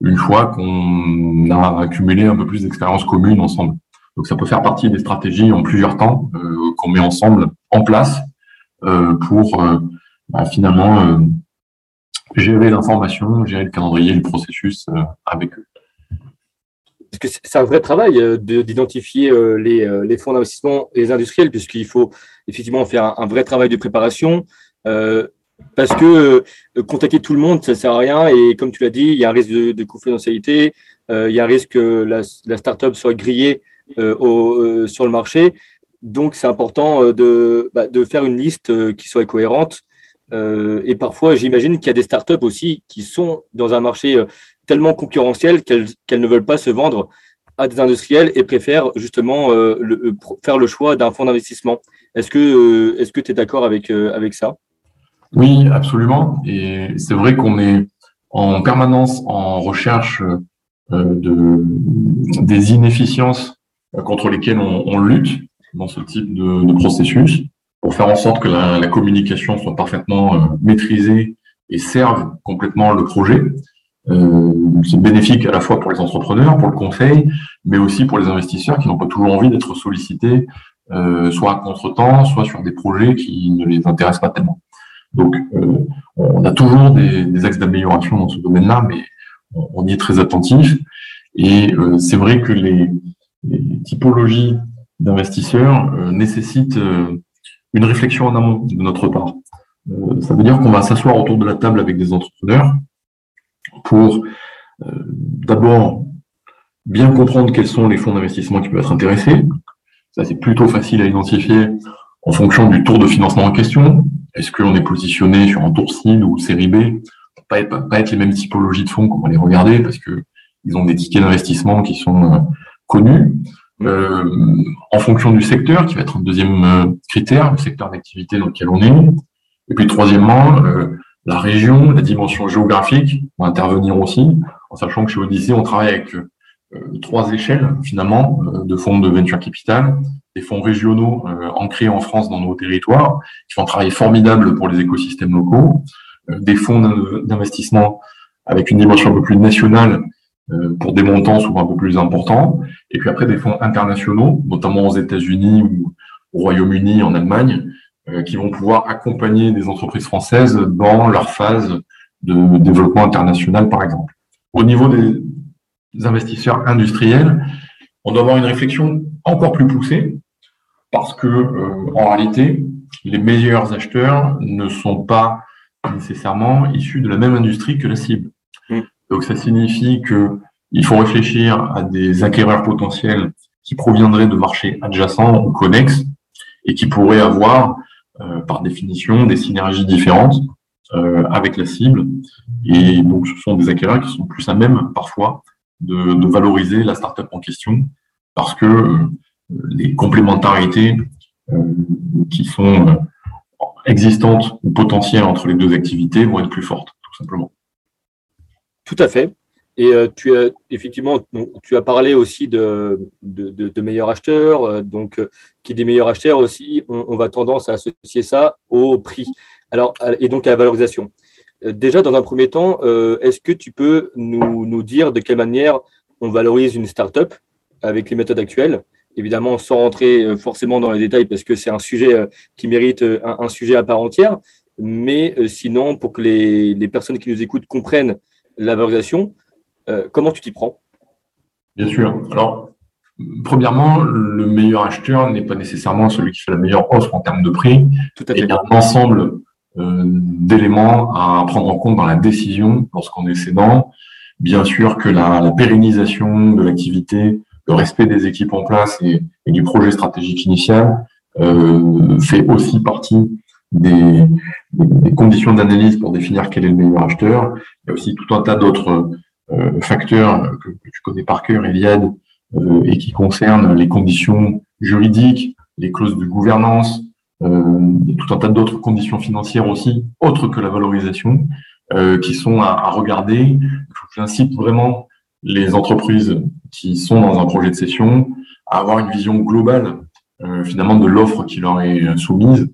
une fois qu'on a accumulé un peu plus d'expérience commune ensemble. Donc ça peut faire partie des stratégies en plusieurs temps euh, qu'on met ensemble en place euh, pour euh, bah, finalement gérer l'information, gérer le calendrier, le processus avec eux. C'est un vrai travail d'identifier les, fonds d'investissement et les industriels, puisqu'il faut effectivement faire un, vrai travail de préparation, parce que euh, contacter tout le monde, ça ne sert à rien. Et comme tu l'as dit, il y a un risque de, confidentialité, euh, il y a un risque que la, la startup soit grillée euh, sur le marché. Donc, c'est important de, bah, de, faire une liste qui soit cohérente. et parfois, j'imagine qu'il y a des startups aussi qui sont dans un marché tellement concurrentiel qu'elles ne veulent pas se vendre à des industriels et préfèrent justement faire le choix d'un fonds d'investissement. Est-ce que tu es d'accord avec, avec ça? Oui, absolument. Et c'est vrai qu'on est en permanence en recherche euh, de, des inefficiences contre lesquelles on, lutte dans ce type de, processus pour faire en sorte que la, communication soit parfaitement euh, maîtrisée et serve complètement le projet. c'est bénéfique à la fois pour les entrepreneurs, pour le conseil, mais aussi pour les investisseurs qui n'ont pas toujours envie d'être sollicités, soit à contre-temps, soit sur des projets qui ne les intéressent pas tellement. Donc, on a toujours des, axes d'amélioration dans ce domaine-là, mais on, y est très attentif. Et c'est vrai que les, les typologies d'investisseurs euh, nécessitent euh, une réflexion en amont de notre part. Euh, ça veut dire qu'on va s'asseoir autour de la table avec des entrepreneurs pour d'abord bien comprendre quels sont les fonds d'investissement qui peuvent être intéressés. Ça, c'est plutôt facile à identifier en fonction du tour de financement en question. Est-ce qu'on est positionné sur un tour cible ou série B? Pas être, pas être les mêmes typologies de fonds qu'on va les regarder parce que ils ont des tickets d'investissement qui sont connus. Euh, en fonction du secteur, qui va être un deuxième euh, critère, le secteur d'activité dans lequel on est. Et puis troisièmement, euh, la région, la dimension géographique va intervenir aussi, en sachant que chez Odyssey, on travaille avec trois échelles finalement de fonds de venture capital, des fonds régionaux ancrés en France dans nos territoires, qui font un travail formidable pour les écosystèmes locaux, des fonds d'investissement avec une dimension un peu plus nationale pour des montants souvent un peu plus importants. Et puis après, des fonds internationaux, notamment aux États-Unis ou au Royaume-Uni, en Allemagne, euh, qui vont pouvoir accompagner des entreprises françaises dans leur phase de développement international, par exemple. Au niveau des investisseurs industriels, on doit avoir une réflexion encore plus poussée parce que, euh, en réalité, les meilleurs acheteurs ne sont pas nécessairement issus de la même industrie que la cible. Mm. Donc ça signifie qu'il faut réfléchir à des acquéreurs potentiels qui proviendraient de marchés adjacents ou connexes et qui pourraient avoir, euh, par définition, des synergies différentes euh, avec la cible. Et donc ce sont des acquéreurs qui sont plus à même parfois de, valoriser la startup en question parce que euh, les complémentarités qui sont existantes ou potentielles entre les deux activités vont être plus fortes, tout simplement. Tout à fait. Et euh, tu as effectivement, tu as parlé aussi de, de, meilleurs acheteurs. Euh, donc, euh, qui des meilleurs acheteurs aussi, on, va tendance à associer ça au prix. Alors, et donc à la valorisation. déjà, dans un premier temps, est-ce que tu peux nous, nous, dire de quelle manière on valorise une startup avec les méthodes actuelles? Évidemment, sans rentrer forcément dans les détails, parce que c'est un sujet qui mérite un, un, sujet à part entière. Mais sinon, pour que les, les personnes qui nous écoutent comprennent la valorisation. Euh, comment tu t'y prends? Bien sûr. Alors, premièrement, le meilleur acheteur n'est pas nécessairement celui qui fait la meilleure offre en termes de prix. Tout à fait. Il y a un ensemble euh, d'éléments à prendre en compte dans la décision lorsqu'on est cédant. Bien sûr que la, pérennisation de l'activité, le respect des équipes en place et, du projet stratégique initial euh, fait aussi partie des, conditions d'analyse pour définir quel est le meilleur acheteur. Il y a aussi tout un tas d'autres euh, facteurs que, tu connais par cœur, Eliade, euh, et qui concernent les conditions juridiques, les clauses de gouvernance, euh, tout un tas d'autres conditions financières aussi, autres que la valorisation, qui sont à, à regarder. J'incite vraiment les entreprises qui sont dans un projet de cession à avoir une vision globale finalement de l'offre qui leur est soumise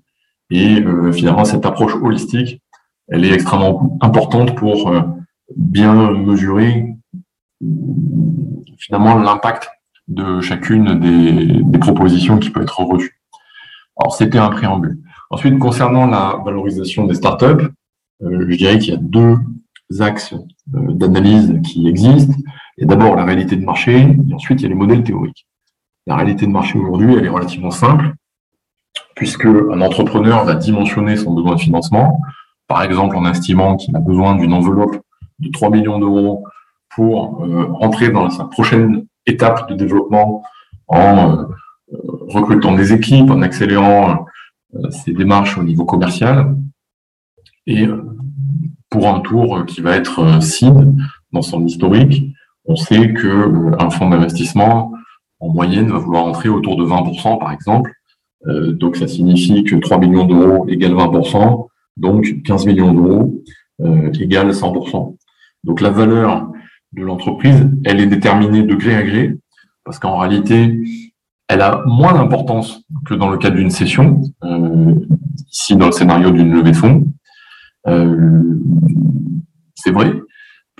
et euh, finalement, cette approche holistique, elle est extrêmement importante pour euh, bien mesurer finalement l'impact de chacune des, des, propositions qui peut être reçue. Alors, c'était un préambule. Ensuite, concernant la valorisation des startups, euh, je dirais qu'il y a deux axes euh, d'analyse qui existent. Il y a d'abord la réalité de marché, et ensuite il y a les modèles théoriques. La réalité de marché aujourd'hui, elle est relativement simple puisque un entrepreneur va dimensionner son besoin de financement, par exemple en estimant qu'il a besoin d'une enveloppe de 3 millions d'euros pour euh, entrer dans sa prochaine étape de développement en euh, recrutant des équipes, en accélérant euh, ses démarches au niveau commercial, et pour un tour qui va être CID dans son historique, on sait qu'un fonds d'investissement en moyenne va vouloir entrer autour de 20% par exemple, euh, donc ça signifie que 3 millions d'euros égale 20%, donc 15 millions d'euros euh, égale 100%. Donc la valeur de l'entreprise, elle est déterminée de gré à gré, parce qu'en réalité, elle a moins d'importance que dans le cadre d'une session, euh, ici dans le scénario d'une levée de fonds. c'est vrai,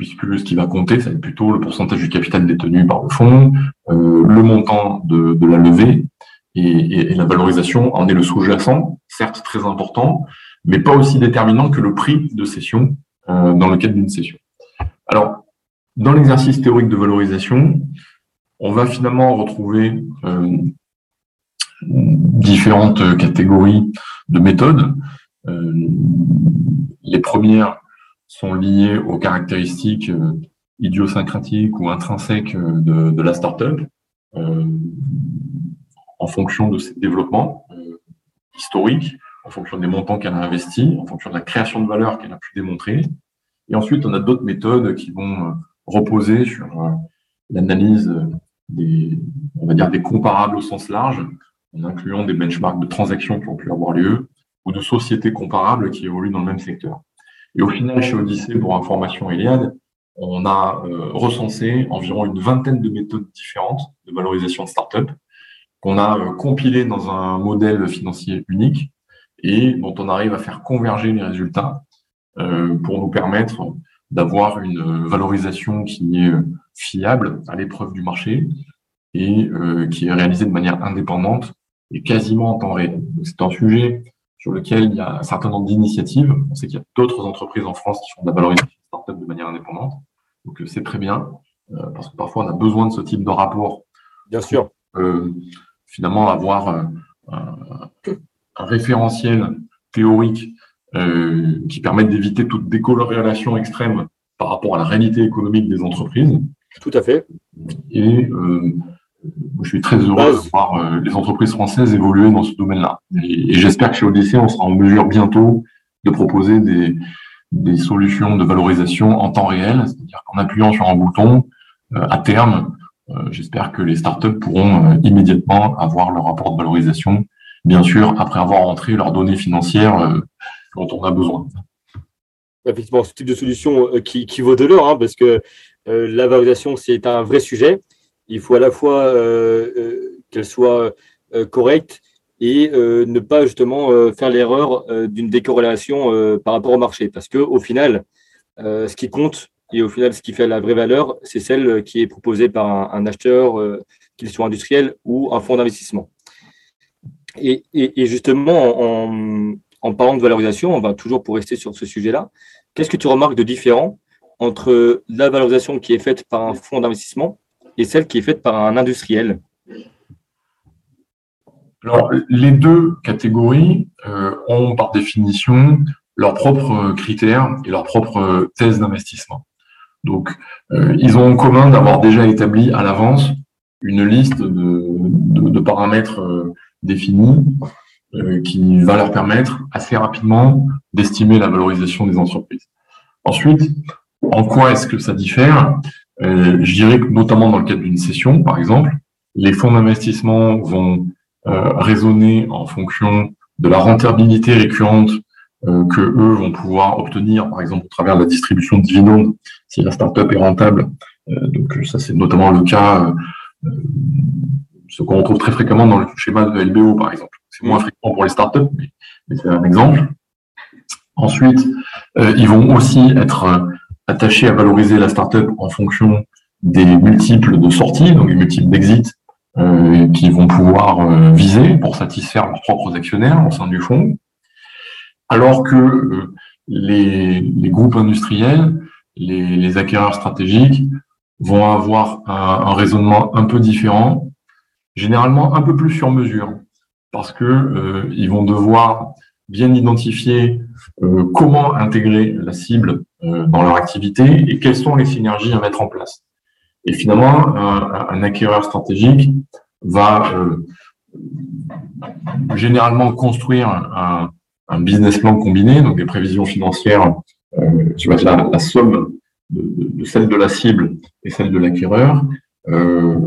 puisque ce qui va compter, ça va être plutôt le pourcentage du capital détenu par le fonds, euh, le montant de, la levée et, la valorisation en est le sous-jacent, certes très important, mais pas aussi déterminant que le prix de cession euh, dans le cadre d'une cession. Alors, dans l'exercice théorique de valorisation, on va finalement retrouver euh, différentes catégories de méthodes. les premières sont liées aux caractéristiques euh, idiosyncratiques ou intrinsèques euh, de, la startup euh, en fonction de ses développements historiques, en fonction des montants qu'elle a investis, en fonction de la création de valeur qu'elle a pu démontrer. Et ensuite, on a d'autres méthodes qui vont reposer sur l'analyse des, on va dire, des comparables au sens large, en incluant des benchmarks de transactions qui ont pu avoir lieu ou de sociétés comparables qui évoluent dans le même secteur. Et au final, chez Odyssée, pour information Eliade, on a euh, recensé environ une vingtaine de méthodes différentes de valorisation de start-up qu'on a euh, compilées dans un modèle financier unique et dont on arrive à faire converger les résultats euh, pour nous permettre d'avoir une valorisation qui est fiable à l'épreuve du marché et qui est réalisée de manière indépendante et quasiment en temps réel. C'est un sujet sur lequel il y a un certain nombre d'initiatives. On sait qu'il y a d'autres entreprises en France qui font de la valorisation de start-up de manière indépendante. Donc euh, c'est très bien, euh, parce que parfois on a besoin de ce type de rapport. Bien sûr. Euh, finalement, avoir un, référentiel théorique qui permette d'éviter toute décoloration extrême par rapport à la réalité économique des entreprises. Tout à fait. Et je suis très heureux de voir euh, les entreprises françaises évoluer dans ce domaine-là. Et, j'espère que chez Odyssey, on sera en mesure bientôt de proposer des, des solutions de valorisation en temps réel, c'est-à-dire qu'en appuyant sur un bouton, euh, à terme, euh, j'espère que les startups pourront immédiatement avoir leur rapport de valorisation, bien sûr, après avoir rentré leurs données financières dont on a besoin. Effectivement, ce type de solution qui, vaut de l'or, hein, parce que la valorisation, c'est un vrai sujet il faut à la fois euh, euh, qu'elle soit euh, correcte et ne pas justement faire l'erreur d'une décorrélation par rapport au marché. Parce qu'au final, ce qui compte et au final, ce qui fait la vraie valeur, c'est celle qui est proposée par un, acheteur, qu'il soit industriel ou un fonds d'investissement. Et, justement, en, en, parlant de valorisation, on va toujours pour rester sur ce sujet-là, qu'est-ce que tu remarques de différent entre la valorisation qui est faite par un fonds d'investissement et celle qui est faite par un industriel? Alors, les deux catégories euh, ont par définition leurs propres critères et leurs propres thèses d'investissement. Donc, euh, ils ont en commun d'avoir déjà établi à l'avance une liste de, paramètres euh, définis qui va leur permettre assez rapidement d'estimer la valorisation des entreprises. Ensuite, en quoi est-ce que ça diffère? Euh, je dirais que notamment dans le cadre d'une session, par exemple, les fonds d'investissement vont euh, raisonner en fonction de la rentabilité récurrente euh, que eux vont pouvoir obtenir, par exemple, au travers de la distribution de dividendes, si la startup est rentable. donc ça, c'est notamment le cas, ce qu'on retrouve très fréquemment dans le schéma de LBO, par exemple. C'est moins fréquent pour les startups, mais, mais c'est un exemple. Ensuite, ils vont aussi être attachés à valoriser la startup en fonction des multiples de sortie, donc des multiples d'exit euh, qui vont pouvoir euh, viser pour satisfaire leurs propres actionnaires au sein du fonds, alors que euh, les, groupes industriels, les, acquéreurs stratégiques vont avoir un, raisonnement un peu différent, généralement un peu plus sur mesure, parce que ils vont devoir bien identifier comment intégrer la cible euh, dans leur activité et quelles sont les synergies à mettre en place. Et finalement, un, acquéreur stratégique va euh, généralement construire un, un, business plan combiné, donc des prévisions financières euh, va être la, somme de, de, celle de la cible et celle de l'acquéreur, euh,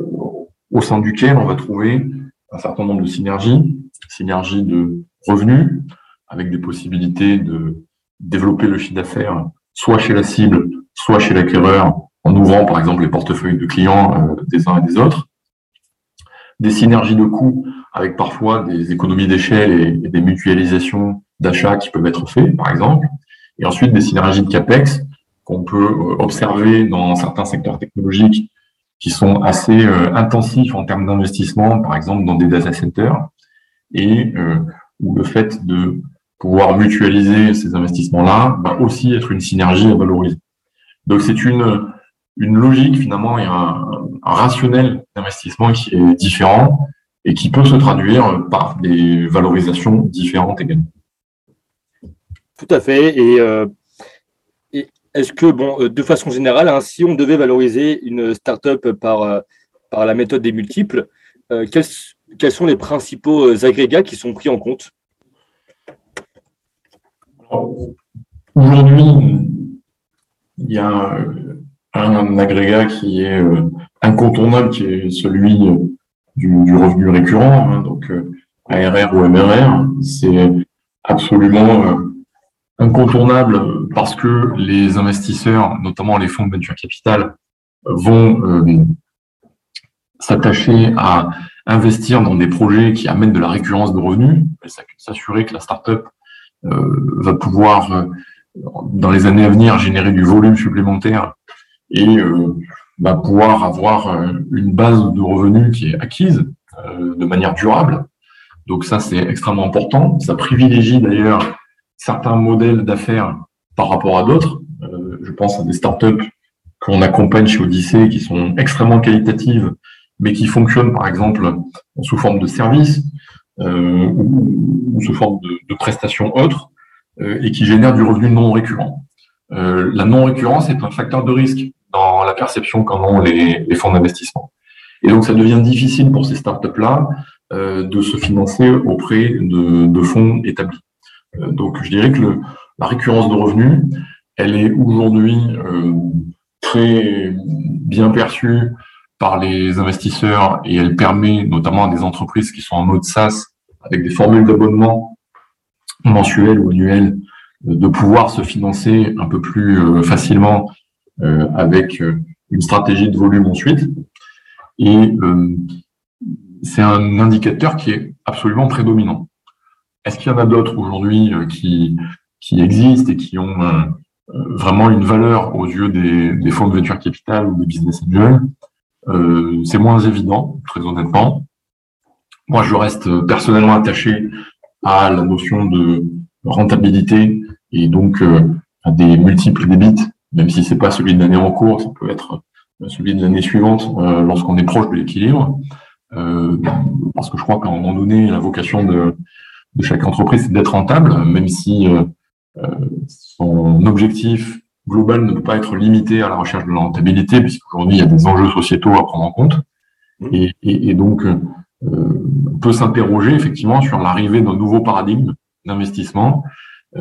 au sein duquel on va trouver un certain nombre de synergies, synergies de revenus, avec des possibilités de développer le chiffre d'affaires soit chez la cible, soit chez l'acquéreur, en ouvrant par exemple les portefeuilles de clients euh, des uns et des autres. Des synergies de coûts avec parfois des économies d'échelle et, des mutualisations d'achats qui peuvent être faits, par exemple. Et ensuite des synergies de CAPEX qu'on peut observer dans certains secteurs technologiques qui sont assez intensifs en termes d'investissement, par exemple dans des data centers, et où le fait de pouvoir mutualiser ces investissements-là va aussi être une synergie à valoriser. Donc c'est une, une logique finalement et un, rationnel d'investissement qui est différent et qui peut se traduire par des valorisations différentes également. Tout à fait. Et, euh, est-ce que, bon, euh, de façon générale, hein, si on devait valoriser une startup par, euh, par la méthode des multiples, quels, quels, sont les principaux agrégats qui sont pris en compte? Aujourd'hui, il y a un, agrégat qui est incontournable, qui est celui du, revenu récurrent, hein, donc ARR ou MRR. C'est absolument incontournable parce que les investisseurs, notamment les fonds de venture capital, vont s'attacher à investir dans des projets qui amènent de la récurrence de revenus, s'assurer que la startup va pouvoir, dans les années à venir, générer du volume supplémentaire et euh, bah, pouvoir avoir euh, une base de revenus qui est acquise euh, de manière durable. Donc ça, c'est extrêmement important. Ça privilégie d'ailleurs certains modèles d'affaires par rapport à d'autres. je pense à des startups qu'on accompagne chez Odyssée qui sont extrêmement qualitatives, mais qui fonctionnent par exemple sous forme de services ou, sous forme de, prestations autres et qui génèrent du revenu non récurrent. la non-récurrence est un facteur de risque dans la perception qu'en ont les, fonds d'investissement. Et donc, ça devient difficile pour ces startups-là euh, de se financer auprès de, fonds établis. Euh, donc, je dirais que la récurrence de revenus, elle est aujourd'hui euh, très bien perçue par les investisseurs et elle permet notamment à des entreprises qui sont en mode SaaS avec des formules d'abonnement mensuelles ou annuelles de pouvoir se financer un peu plus facilement euh, avec euh, une stratégie de volume ensuite. Et euh, c'est un indicateur qui est absolument prédominant. Est-ce qu'il y en a d'autres aujourd'hui qui, qui existent et qui ont vraiment une valeur aux yeux des, des, fonds de venture capital ou des business angels? Euh, C'est moins évident, très honnêtement. Moi, je reste personnellement attaché à la notion de rentabilité et donc à des multiples débits même si c'est pas celui de l'année en cours, ça peut être euh, celui de l'année suivante euh, lorsqu'on est proche de l'équilibre. Euh, parce que je crois qu'à un moment donné, la vocation de, chaque entreprise, c'est d'être rentable, même si son objectif global ne peut pas être limité à la recherche de la rentabilité, puisqu'aujourd'hui, il y a des enjeux sociétaux à prendre en compte. Et, donc, on peut s'interroger effectivement sur l'arrivée d'un nouveau paradigme d'investissement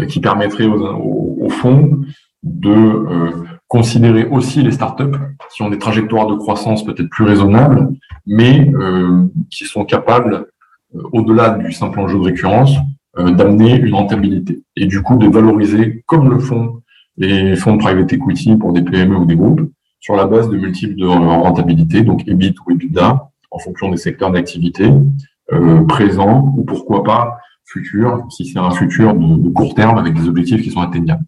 qui permettrait au fond de euh, considérer aussi les startups qui ont des trajectoires de croissance peut-être plus raisonnables, mais euh, qui sont capables, euh, au-delà du simple enjeu de récurrence, d'amener une rentabilité et du coup de valoriser, comme le font les fonds de private equity pour des PME ou des groupes, sur la base de multiples de rentabilité, donc EBIT ou EBITDA, en fonction des secteurs d'activité, euh, présents ou pourquoi pas futur, si c'est un futur de, court terme avec des objectifs qui sont atteignables.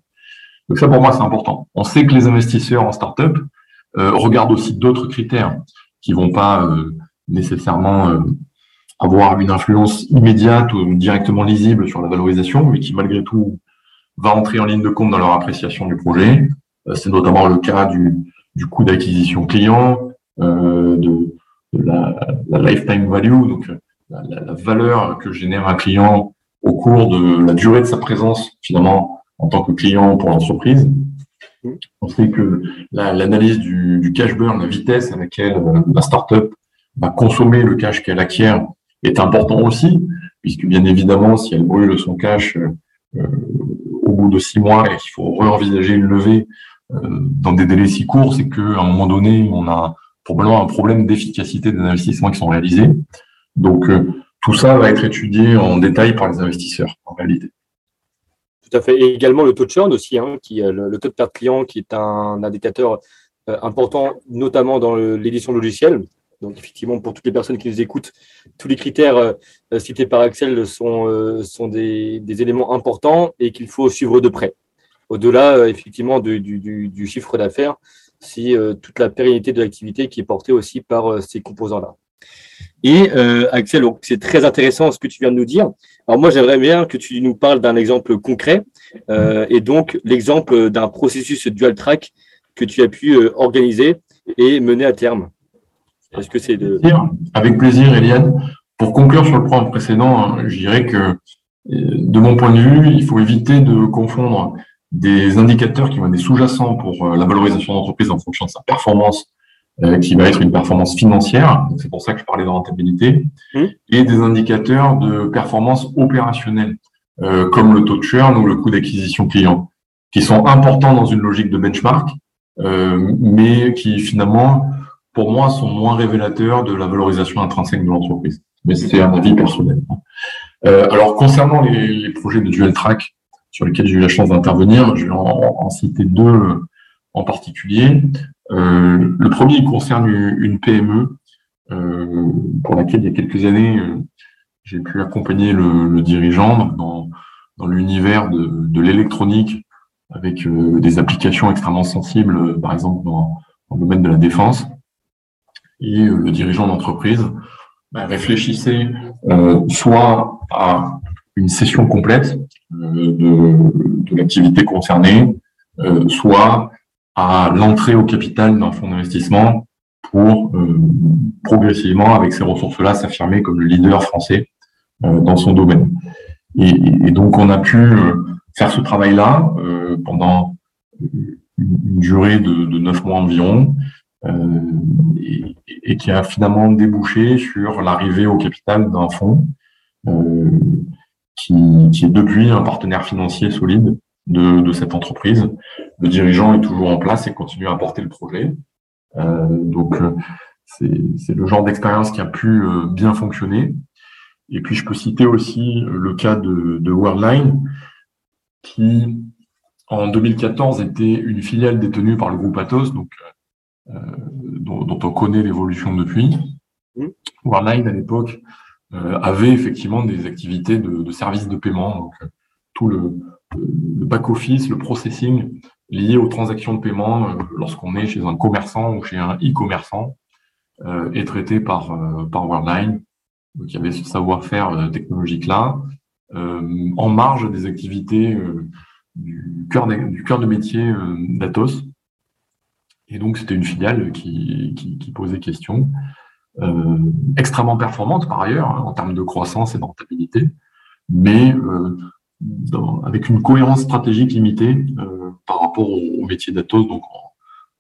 Donc ça, pour moi, c'est important. On sait que les investisseurs en start-up euh, regardent aussi d'autres critères qui vont pas euh, nécessairement euh, avoir une influence immédiate ou directement lisible sur la valorisation, mais qui malgré tout va entrer en ligne de compte dans leur appréciation du projet. c'est notamment le cas du, du coût d'acquisition client, de, la, lifetime value, donc la, la valeur que génère un client au cours de la durée de sa présence finalement en tant que client pour l'entreprise. On sait que l'analyse du, cash burn, la vitesse à laquelle euh, la startup va consommer le cash qu'elle acquiert est important aussi, puisque bien évidemment, si elle brûle son cash euh, euh, au bout de six mois et qu'il faut re-envisager une levée dans des délais si courts, c'est qu'à un moment donné, on a probablement un problème d'efficacité des investissements qui sont réalisés. Donc, tout ça va être étudié en détail par les investisseurs, en réalité. Tout à fait. Et également le taux de churn aussi, hein, qui, le, le, taux de perte client, qui est un indicateur euh, important, notamment dans l'édition logicielle. Donc, effectivement, pour toutes les personnes qui nous écoutent, tous les critères euh, cités par Axel sont, euh, des, éléments importants et qu'il faut suivre de près. au-delà effectivement du, chiffre d'affaires, si toute la pérennité de l'activité qui est portée aussi par ces composants-là. Et Axel, c'est très intéressant ce que tu viens de nous dire. Alors moi, j'aimerais bien que tu nous parles d'un exemple concret et donc l'exemple d'un processus dual track que tu as pu organiser et mener à terme. Est-ce que c'est de... Avec plaisir, Eliane. Pour conclure sur le point précédent, je dirais que de mon point de vue, il faut éviter de confondre des indicateurs qui vont être des sous-jacents pour euh, la valorisation d'entreprise en fonction de sa performance, euh, qui va être une performance financière, c'est pour ça que je parlais de rentabilité, mmh. et des indicateurs de performance opérationnelle, euh, comme le taux de churn ou le coût d'acquisition client, qui sont importants dans une logique de benchmark, mais qui finalement, pour moi, sont moins révélateurs de la valorisation intrinsèque de l'entreprise. Mais c'est un avis personnel. Euh, alors, concernant les, projets de dual track sur lesquels j'ai eu la chance d'intervenir, je vais en, citer deux en particulier. Euh, le premier concerne une PME euh, pour laquelle, il y a quelques années, j'ai pu accompagner le, dirigeant dans, l'univers de, l'électronique avec des applications extrêmement sensibles, par exemple dans, dans, le domaine de la défense. Et le dirigeant d'entreprise bah, réfléchissait soit à une session complète euh, de, l'activité concernée, euh, soit à l'entrée au capital d'un fonds d'investissement pour euh, progressivement, avec ces ressources-là, s'affirmer comme le leader français dans son domaine. Et, donc, on a pu faire ce travail-là pendant une durée de, neuf mois environ, et, et, qui a finalement débouché sur l'arrivée au capital d'un fonds euh, qui, qui, est depuis un partenaire financier solide de, de, cette entreprise. Le dirigeant est toujours en place et continue à porter le projet. Euh, donc, euh, c'est le genre d'expérience qui a pu bien fonctionner. Et puis, je peux citer aussi le cas de, de Worldline, qui, en 2014, était une filiale détenue par le groupe Atos, donc, euh, dont, dont, on connaît l'évolution depuis. Mmh. Worldline, à l'époque, euh, avait effectivement des activités de, de services de paiement, donc euh, tout le, back-office, le processing lié aux transactions de paiement euh, lorsqu'on est chez un commerçant ou chez un e-commerçant est traité par, par Worldline. Donc, il y avait ce savoir-faire technologique là, en marge des activités du cœur de, du cœur de métier d'Atos. Et donc, c'était une filiale qui, qui, qui posait question. Euh, extrêmement performante par ailleurs hein, en termes de croissance et de rentabilité, mais euh, avec une cohérence stratégique limitée euh, par rapport au, métier d'Atos, donc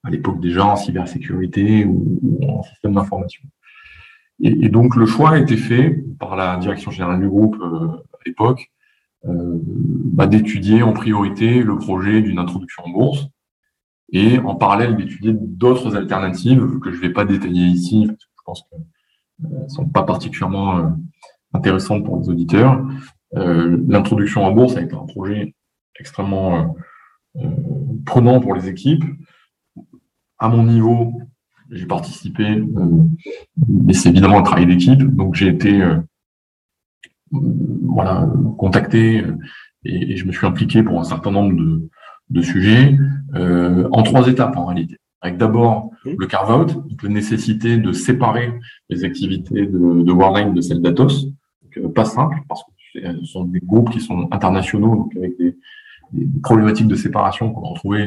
à l'époque déjà en cybersécurité ou, en système d'information. Et, donc le choix a été fait par la direction générale du groupe à l'époque bah, d'étudier en priorité le projet d'une introduction en bourse et en parallèle d'étudier d'autres alternatives que je ne vais pas détailler ici je pense qu'elles ne sont pas particulièrement euh, intéressantes pour les auditeurs. Euh, l'introduction en bourse a été un projet extrêmement euh, prenant pour les équipes. À mon niveau, j'ai participé, mais c'est évidemment un travail d'équipe, donc j'ai été voilà, contacté et, je me suis impliqué pour un certain nombre de, de sujets en trois étapes en réalité avec d'abord le carve-out, donc la nécessité de séparer les activités de, de Worldline de celles d'Atos. Euh, pas simple, parce que ce sont des groupes qui sont internationaux, donc avec des, problématiques de séparation qu'on va retrouver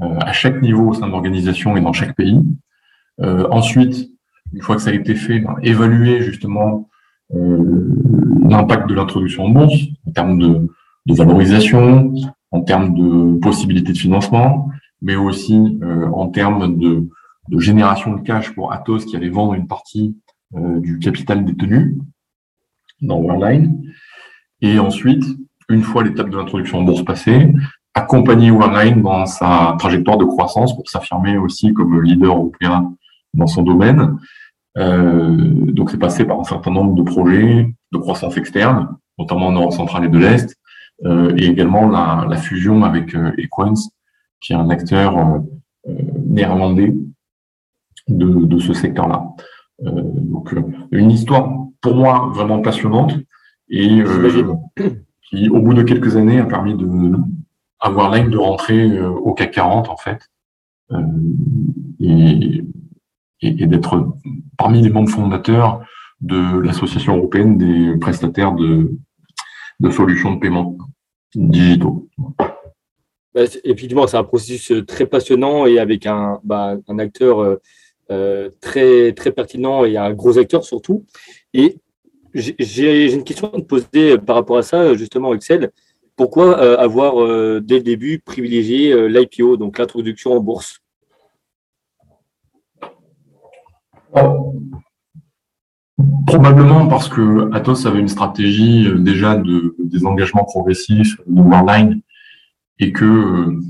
euh, à chaque niveau au sein de l'organisation et dans chaque pays. Euh, ensuite, une fois que ça a été fait, ben, évaluer justement l'impact de l'introduction en bourse en termes de, de, valorisation, en termes de possibilités de financement, mais aussi euh, en termes de, de, génération de cash pour Atos qui allait vendre une partie euh, du capital détenu dans Worldline. Et ensuite, une fois l'étape de l'introduction en bourse passée, accompagner Worldline dans sa trajectoire de croissance pour s'affirmer aussi comme leader européen dans son domaine. Euh, donc, c'est passé par un certain nombre de projets de croissance externe, notamment en Europe centrale et de l'Est, et également la, la, fusion avec euh, Equens qui est un acteur euh, euh, néerlandais de, de ce secteur-là. Euh, donc, une histoire pour moi vraiment passionnante et qui, au bout de quelques années, a permis de à Warline de rentrer au CAC 40 en fait. Et, et, d'être parmi les membres fondateurs de l'association européenne des prestataires de, de solutions de paiement digitaux. Bah, effectivement, c'est un processus très passionnant et avec un, bah, un acteur euh, très, très pertinent et un gros acteur surtout. Et j'ai une question à te poser par rapport à ça, justement, Excel. Pourquoi euh, avoir, euh, dès le début, privilégié l'IPO, donc l'introduction en bourse? Probablement parce que Atos avait une stratégie déjà de désengagement progressif de Worldline et que euh,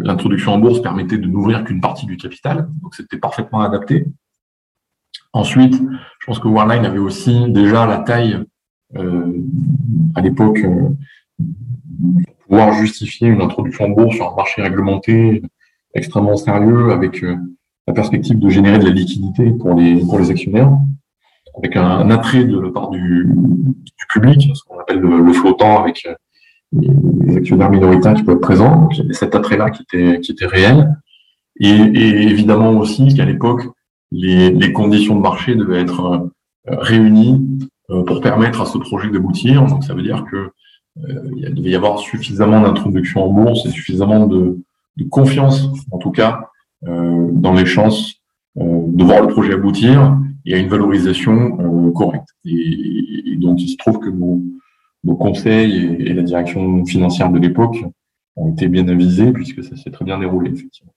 l'introduction en bourse permettait de n'ouvrir qu'une partie du capital, donc c'était parfaitement adapté. Ensuite, je pense que Warline avait aussi déjà la taille euh, à l'époque euh, pour pouvoir justifier une introduction en bourse sur un marché réglementé extrêmement sérieux avec la perspective de générer de la liquidité pour les, pour les actionnaires, avec un, attrait de la part du, du public, ce qu'on appelle le flottant avec les actionnaires minoritaires qui peuvent être présents. Donc, il y avait cet attrait-là qui était, qui était réel. Et, et évidemment aussi qu'à l'époque, les, les, conditions de marché devaient être euh, réunies euh, pour permettre à ce projet d'aboutir. Donc, ça veut dire que euh, il devait y avoir suffisamment d'introduction en bourse et suffisamment de, de confiance, en tout cas, dans les chances de voir le projet aboutir et à une valorisation correcte. Et, et, donc, il se trouve que nous, nos conseils et, la direction financière de l'époque ont été bien avisés puisque ça s'est très bien déroulé, effectivement.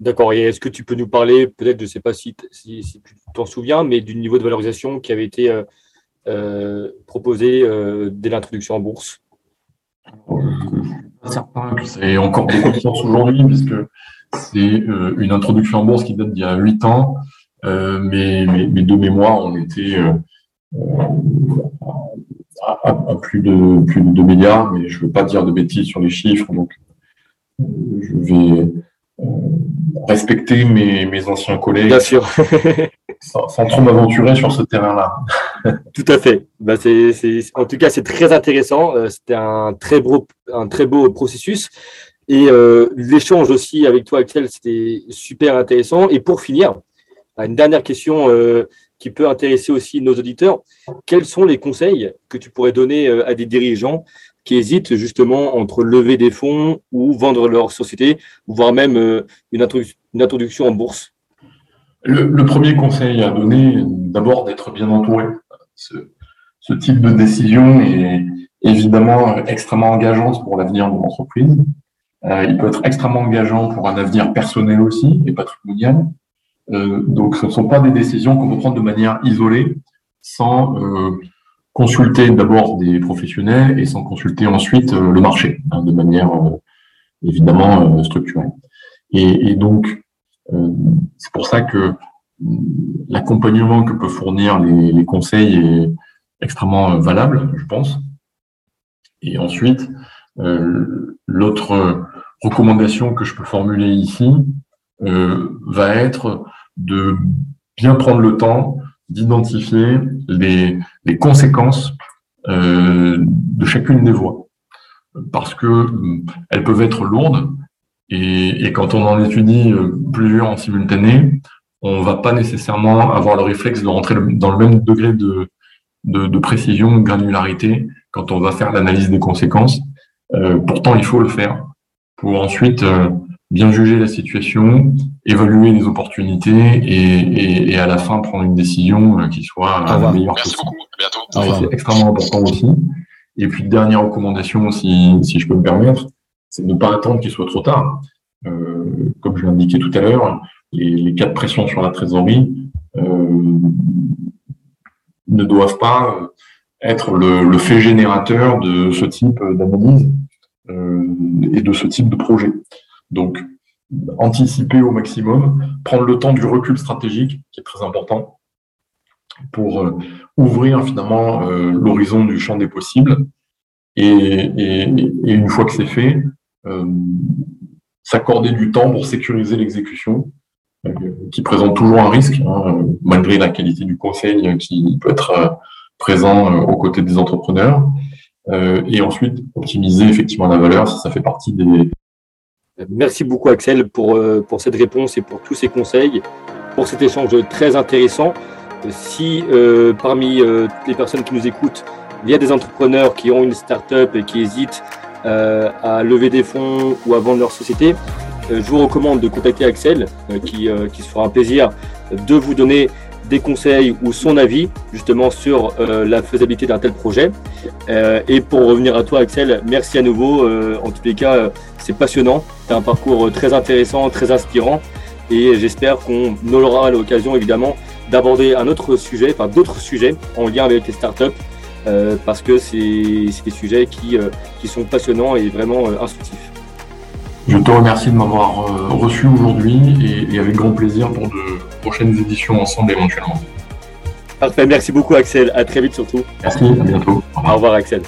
D'accord. Et est-ce que tu peux nous parler, peut-être, je ne sais pas si, si, tu t'en souviens, mais du niveau de valorisation qui avait été euh, euh, proposé euh, dès l'introduction en bourse? Pas certain que c'est encore beaucoup de sens aujourd'hui, puisque c'est une introduction en bourse qui date d'il y a 8 ans, mais, mais, mais, de mémoire, on était à, plus de plus de 2 milliards, mais je ne veux pas dire de bêtises sur les chiffres, donc euh, je vais euh, respecter mes, mes, anciens collègues. Bien sûr. sans, trop m'aventurer sur ce terrain-là. Tout à fait. Bah c'est, en tout cas, c'est très intéressant. Euh, c'était un très beau, un très beau processus. Et l'échange aussi avec toi, Axel, c'était super intéressant. Et pour finir, une dernière question qui peut intéresser aussi nos auditeurs. Quels sont les conseils que tu pourrais donner euh, à des dirigeants qui hésitent justement entre lever des fonds ou vendre leur société, voire même euh, une, introduction en bourse? Le, premier conseil à donner, d'abord d'être bien entouré. Ce, type de décision est évidemment extrêmement engageante pour l'avenir de l'entreprise. Euh, il peut être extrêmement engageant pour un avenir personnel aussi et patrimonial. Euh, donc, ce ne sont pas des décisions qu'on peut prendre de manière isolée, sans euh, consulter d'abord des professionnels et sans consulter ensuite euh, le marché, hein, de manière évidemment structurée. Et, et donc, c'est pour ça que l'accompagnement que peuvent fournir les, les, conseils est extrêmement valable, je pense. Et ensuite, l'autre recommandation que je peux formuler ici euh, va être de bien prendre le temps d'identifier les, les, conséquences euh, de chacune des voies. Parce que euh, elles peuvent être lourdes et, et, quand on en étudie euh, plusieurs en simultané, on va pas nécessairement avoir le réflexe de rentrer dans le même degré de, de, de précision, de granularité quand on va faire l'analyse des conséquences. Euh, pourtant, il faut le faire pour ensuite euh, bien juger la situation, évaluer les opportunités et, et, à la fin prendre une décision euh, qui soit la meilleure Merci beaucoup, à bientôt. C'est extrêmement important aussi. Et puis dernière recommandation, si, si je peux me permettre, c'est de ne pas attendre qu'il soit trop tard. Euh, comme je l'ai indiqué tout à l'heure, les, les, cas de pression sur la trésorerie euh, ne doivent pas être le, le, fait générateur de ce type d'analyse euh, et de ce type de projet. Donc, anticiper au maximum, prendre le temps du recul stratégique, qui est très important, pour euh, ouvrir finalement euh, l'horizon du champ des possibles. Et, une fois que c'est fait, euh, s'accorder du temps pour sécuriser l'exécution, qui présente toujours un risque, hein, malgré la qualité du conseil qui peut être présent aux côtés des entrepreneurs. et ensuite optimiser effectivement la valeur, ça, ça fait partie des... Merci beaucoup Axel pour, pour cette réponse et pour tous ces conseils, pour cet échange très intéressant. Si parmi les personnes qui nous écoutent, il y a des entrepreneurs qui ont une start-up et qui hésitent à lever des fonds ou à vendre leur société, je vous recommande de contacter Axel, qui, qui se fera un plaisir de vous donner des conseils ou son avis justement sur euh, la faisabilité d'un tel projet. Euh, et pour revenir à toi Axel, merci à nouveau. Euh, en tous les cas, c'est passionnant. C'est un parcours très intéressant, très inspirant. Et j'espère qu'on aura l'occasion évidemment d'aborder un autre sujet, enfin d'autres sujets en lien avec les startups. parce que c'est des sujets qui, qui sont passionnants et vraiment instructifs. Je te remercie de m'avoir reçu aujourd'hui et, avec grand plaisir pour de prochaines éditions ensemble éventuellement. Parfait, merci beaucoup Axel, à très vite surtout. Merci, à bientôt. Au revoir Axel.